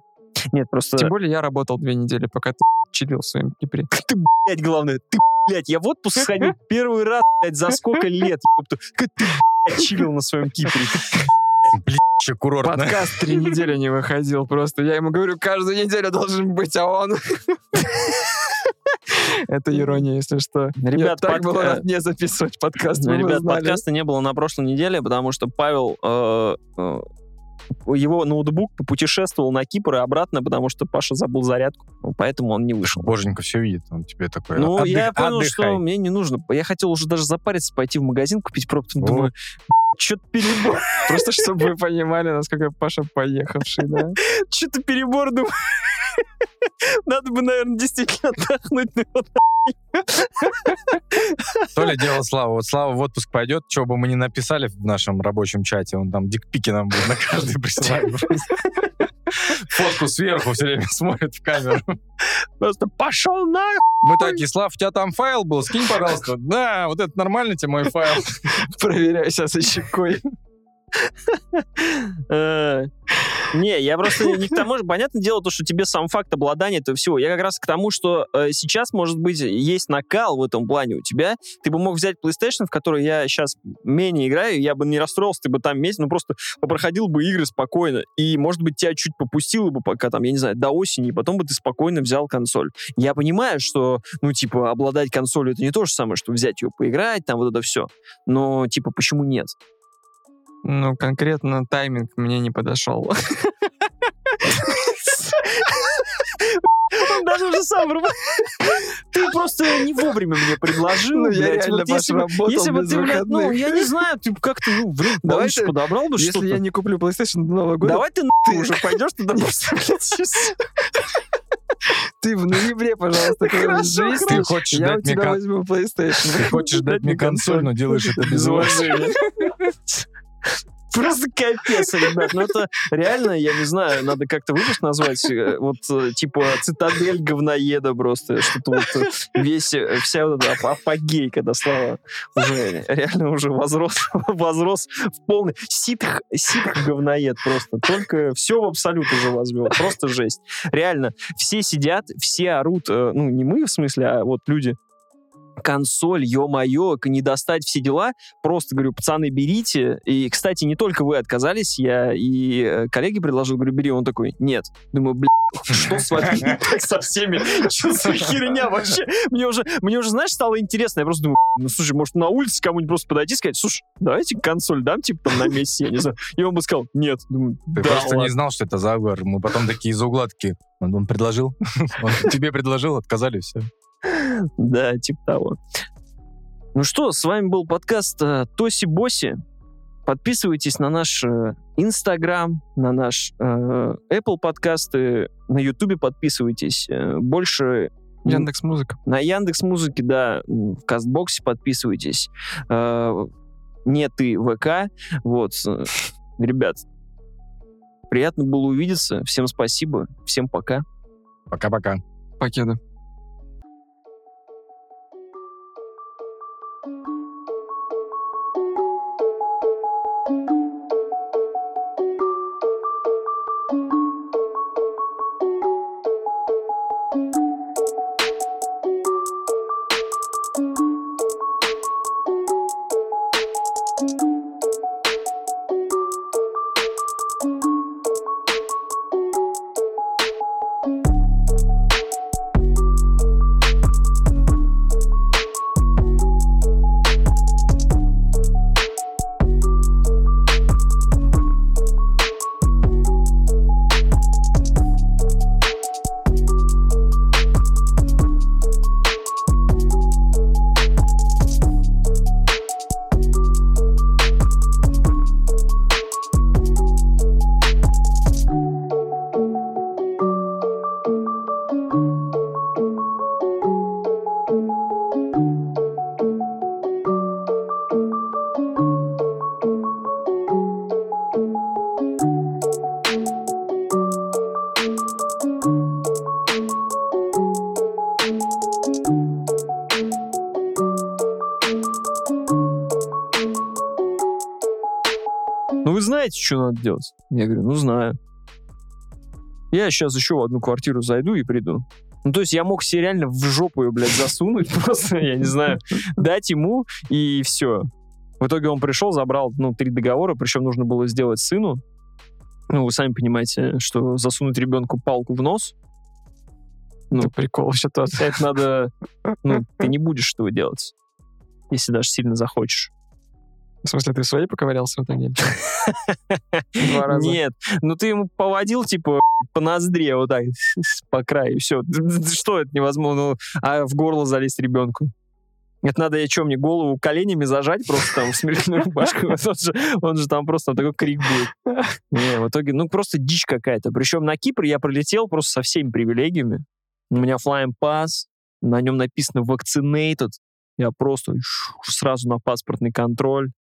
Нет, просто... Тем более я работал две недели, пока ты чилил в своем Кипре. Ты, блядь, главное, ты, блядь, я в отпуск сходил первый раз, блядь, за сколько лет, ты, блядь, чилил на своем Кипре. Че курортно. Подкаст три недели не выходил просто. Я ему говорю, каждую неделю должен быть, а он... Это ирония, если что. Ребят, так было рад не записывать подкаст. Ребят, подкаста не было на прошлой неделе, потому что Павел э, э, его ноутбук попутешествовал на Кипр и обратно, потому что Паша забыл зарядку, поэтому он не вышел. Боженька все видит, он тебе такой. Ну, «Отдых- я понял, что отдыхай». мне не нужно. Я хотел уже даже запариться, пойти в магазин, купить пробку. Думаю, что-то перебор. Просто чтобы вы понимали, насколько Паша поехавший, да? Что-то перебор, думаю. Надо бы, наверное, действительно отдохнуть. То ли дело Слава. Вот Слава в отпуск пойдет, что бы мы ни написали в нашем рабочем чате, он там дикпики нам будет на каждый присылать. Фотку сверху все время смотрит в камеру. Просто пошел на... Мы такие, Слав, у тебя там файл был, скинь, пожалуйста. Да, вот это нормально тебе мой файл. Проверяю сейчас и щекой. Э, Не, я просто не к тому же, понятное дело, то, что тебе сам факт обладания этого всего. Я как раз к тому, что э, сейчас, может быть, есть накал в этом плане у тебя. Ты бы мог взять PlayStation, в который я сейчас менее играю, я бы не расстроился, ты бы там месяц, ну просто попроходил бы игры спокойно. И, может быть, тебя чуть попустило бы пока там, я не знаю, до осени, и потом бы ты спокойно взял консоль. Я понимаю, что, ну, типа, обладать консолью это не то же самое, что взять ее поиграть, там вот это все. Но, типа, почему нет? Ну, конкретно тайминг мне не подошел. Он даже уже сам Ты просто не вовремя мне предложил, Ну, я реально, Вот если бы- работал Если ты, блядь, ну, я не знаю, ты бы как-то, ну, время Давай ты- подобрал бы Если что-то. я не куплю PlayStation до Нового года, Давай ты нахуй уже пойдешь туда просто, блядь, всё. ты в ноябре, пожалуйста, Хорошо, жизнь, Ты хочешь я у дать мне тебя кон- возьму PlayStation. ты хочешь дать мне консоль, но делаешь это без уважения. Просто капец, ребят. Ну, это реально, я не знаю, надо как-то выпуск назвать. э, Вот, э, типа, цитадель говноеда просто. Что-то вот э, весь, вся вот эта ап- апогей, когда Слава уже реально уже возрос, возрос в полный ситх, ситх говноед просто. Только все в абсолют уже возьмет. Просто жесть. Реально, все сидят, все орут, ну, не мы, в смысле, а вот люди, консоль, ё-моё, не достать все дела. Просто говорю, пацаны, берите. И, кстати, не только вы отказались, я и э, коллеге предложил, говорю, бери. Он такой, нет. Думаю, бля, что с вами не со всеми? Что за херня вообще? Мне уже, мне уже, знаешь, стало интересно. Я просто думаю, ну, слушай, может, на улице кому-нибудь просто подойти и сказать, слушай, давайте консоль дам, типа, там, на месяц, я не знаю. И он бы сказал, нет. Думаю, Ты да просто не ладно. знал, что это заговор. Мы потом такие из угла такие, он, он предложил, он тебе предложил, отказали, все. Да, типа того. Ну что, с вами был подкаст э, Тоси Боси. Подписывайтесь на наш э, Инстаграм, на наш э, Apple подкасты, на Ютубе подписывайтесь. Больше Яндекс Музыка. на Яндекс Музыке, да, в Кастбоксе подписывайтесь. Э, Нет и ВК. Вот, ребят, приятно было увидеться. Всем спасибо, всем пока. Пока-пока. Покеда. Ну, что надо делать? Я говорю, ну, знаю. Я сейчас еще в одну квартиру зайду и приду. Ну, то есть я мог себе реально в жопу ее, блядь, засунуть просто, я не знаю, дать ему, и все. В итоге он пришел, забрал, ну, три договора, причем нужно было сделать сыну. Ну, вы сами понимаете, что засунуть ребенку палку в нос, Ну. Это прикол вообще тот. это надо, ну, ты не будешь этого делать, если даже сильно захочешь. В смысле, ты своей поковырялся в итоге? Нет, ну ты ему поводил, типа, по ноздре вот так, по краю, все. Что это невозможно? А в горло залезть ребенку? Это надо, я что, мне голову коленями зажать просто там в смертельную рубашку? Он же, он же там просто такой крик будет. Не, в итоге, ну просто дичь какая-то. Причем на Кипр я прилетел просто со всеми привилегиями. У меня Flying Pass, на нем написано Vaccinated. Я просто сразу на паспортный контроль.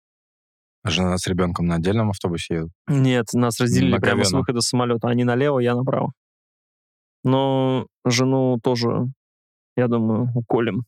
А Жена с ребенком на отдельном автобусе едут. Нет, нас разделили На прямо с Говено. выхода самолета. Они налево, я направо. Но жену тоже, я думаю, уколем.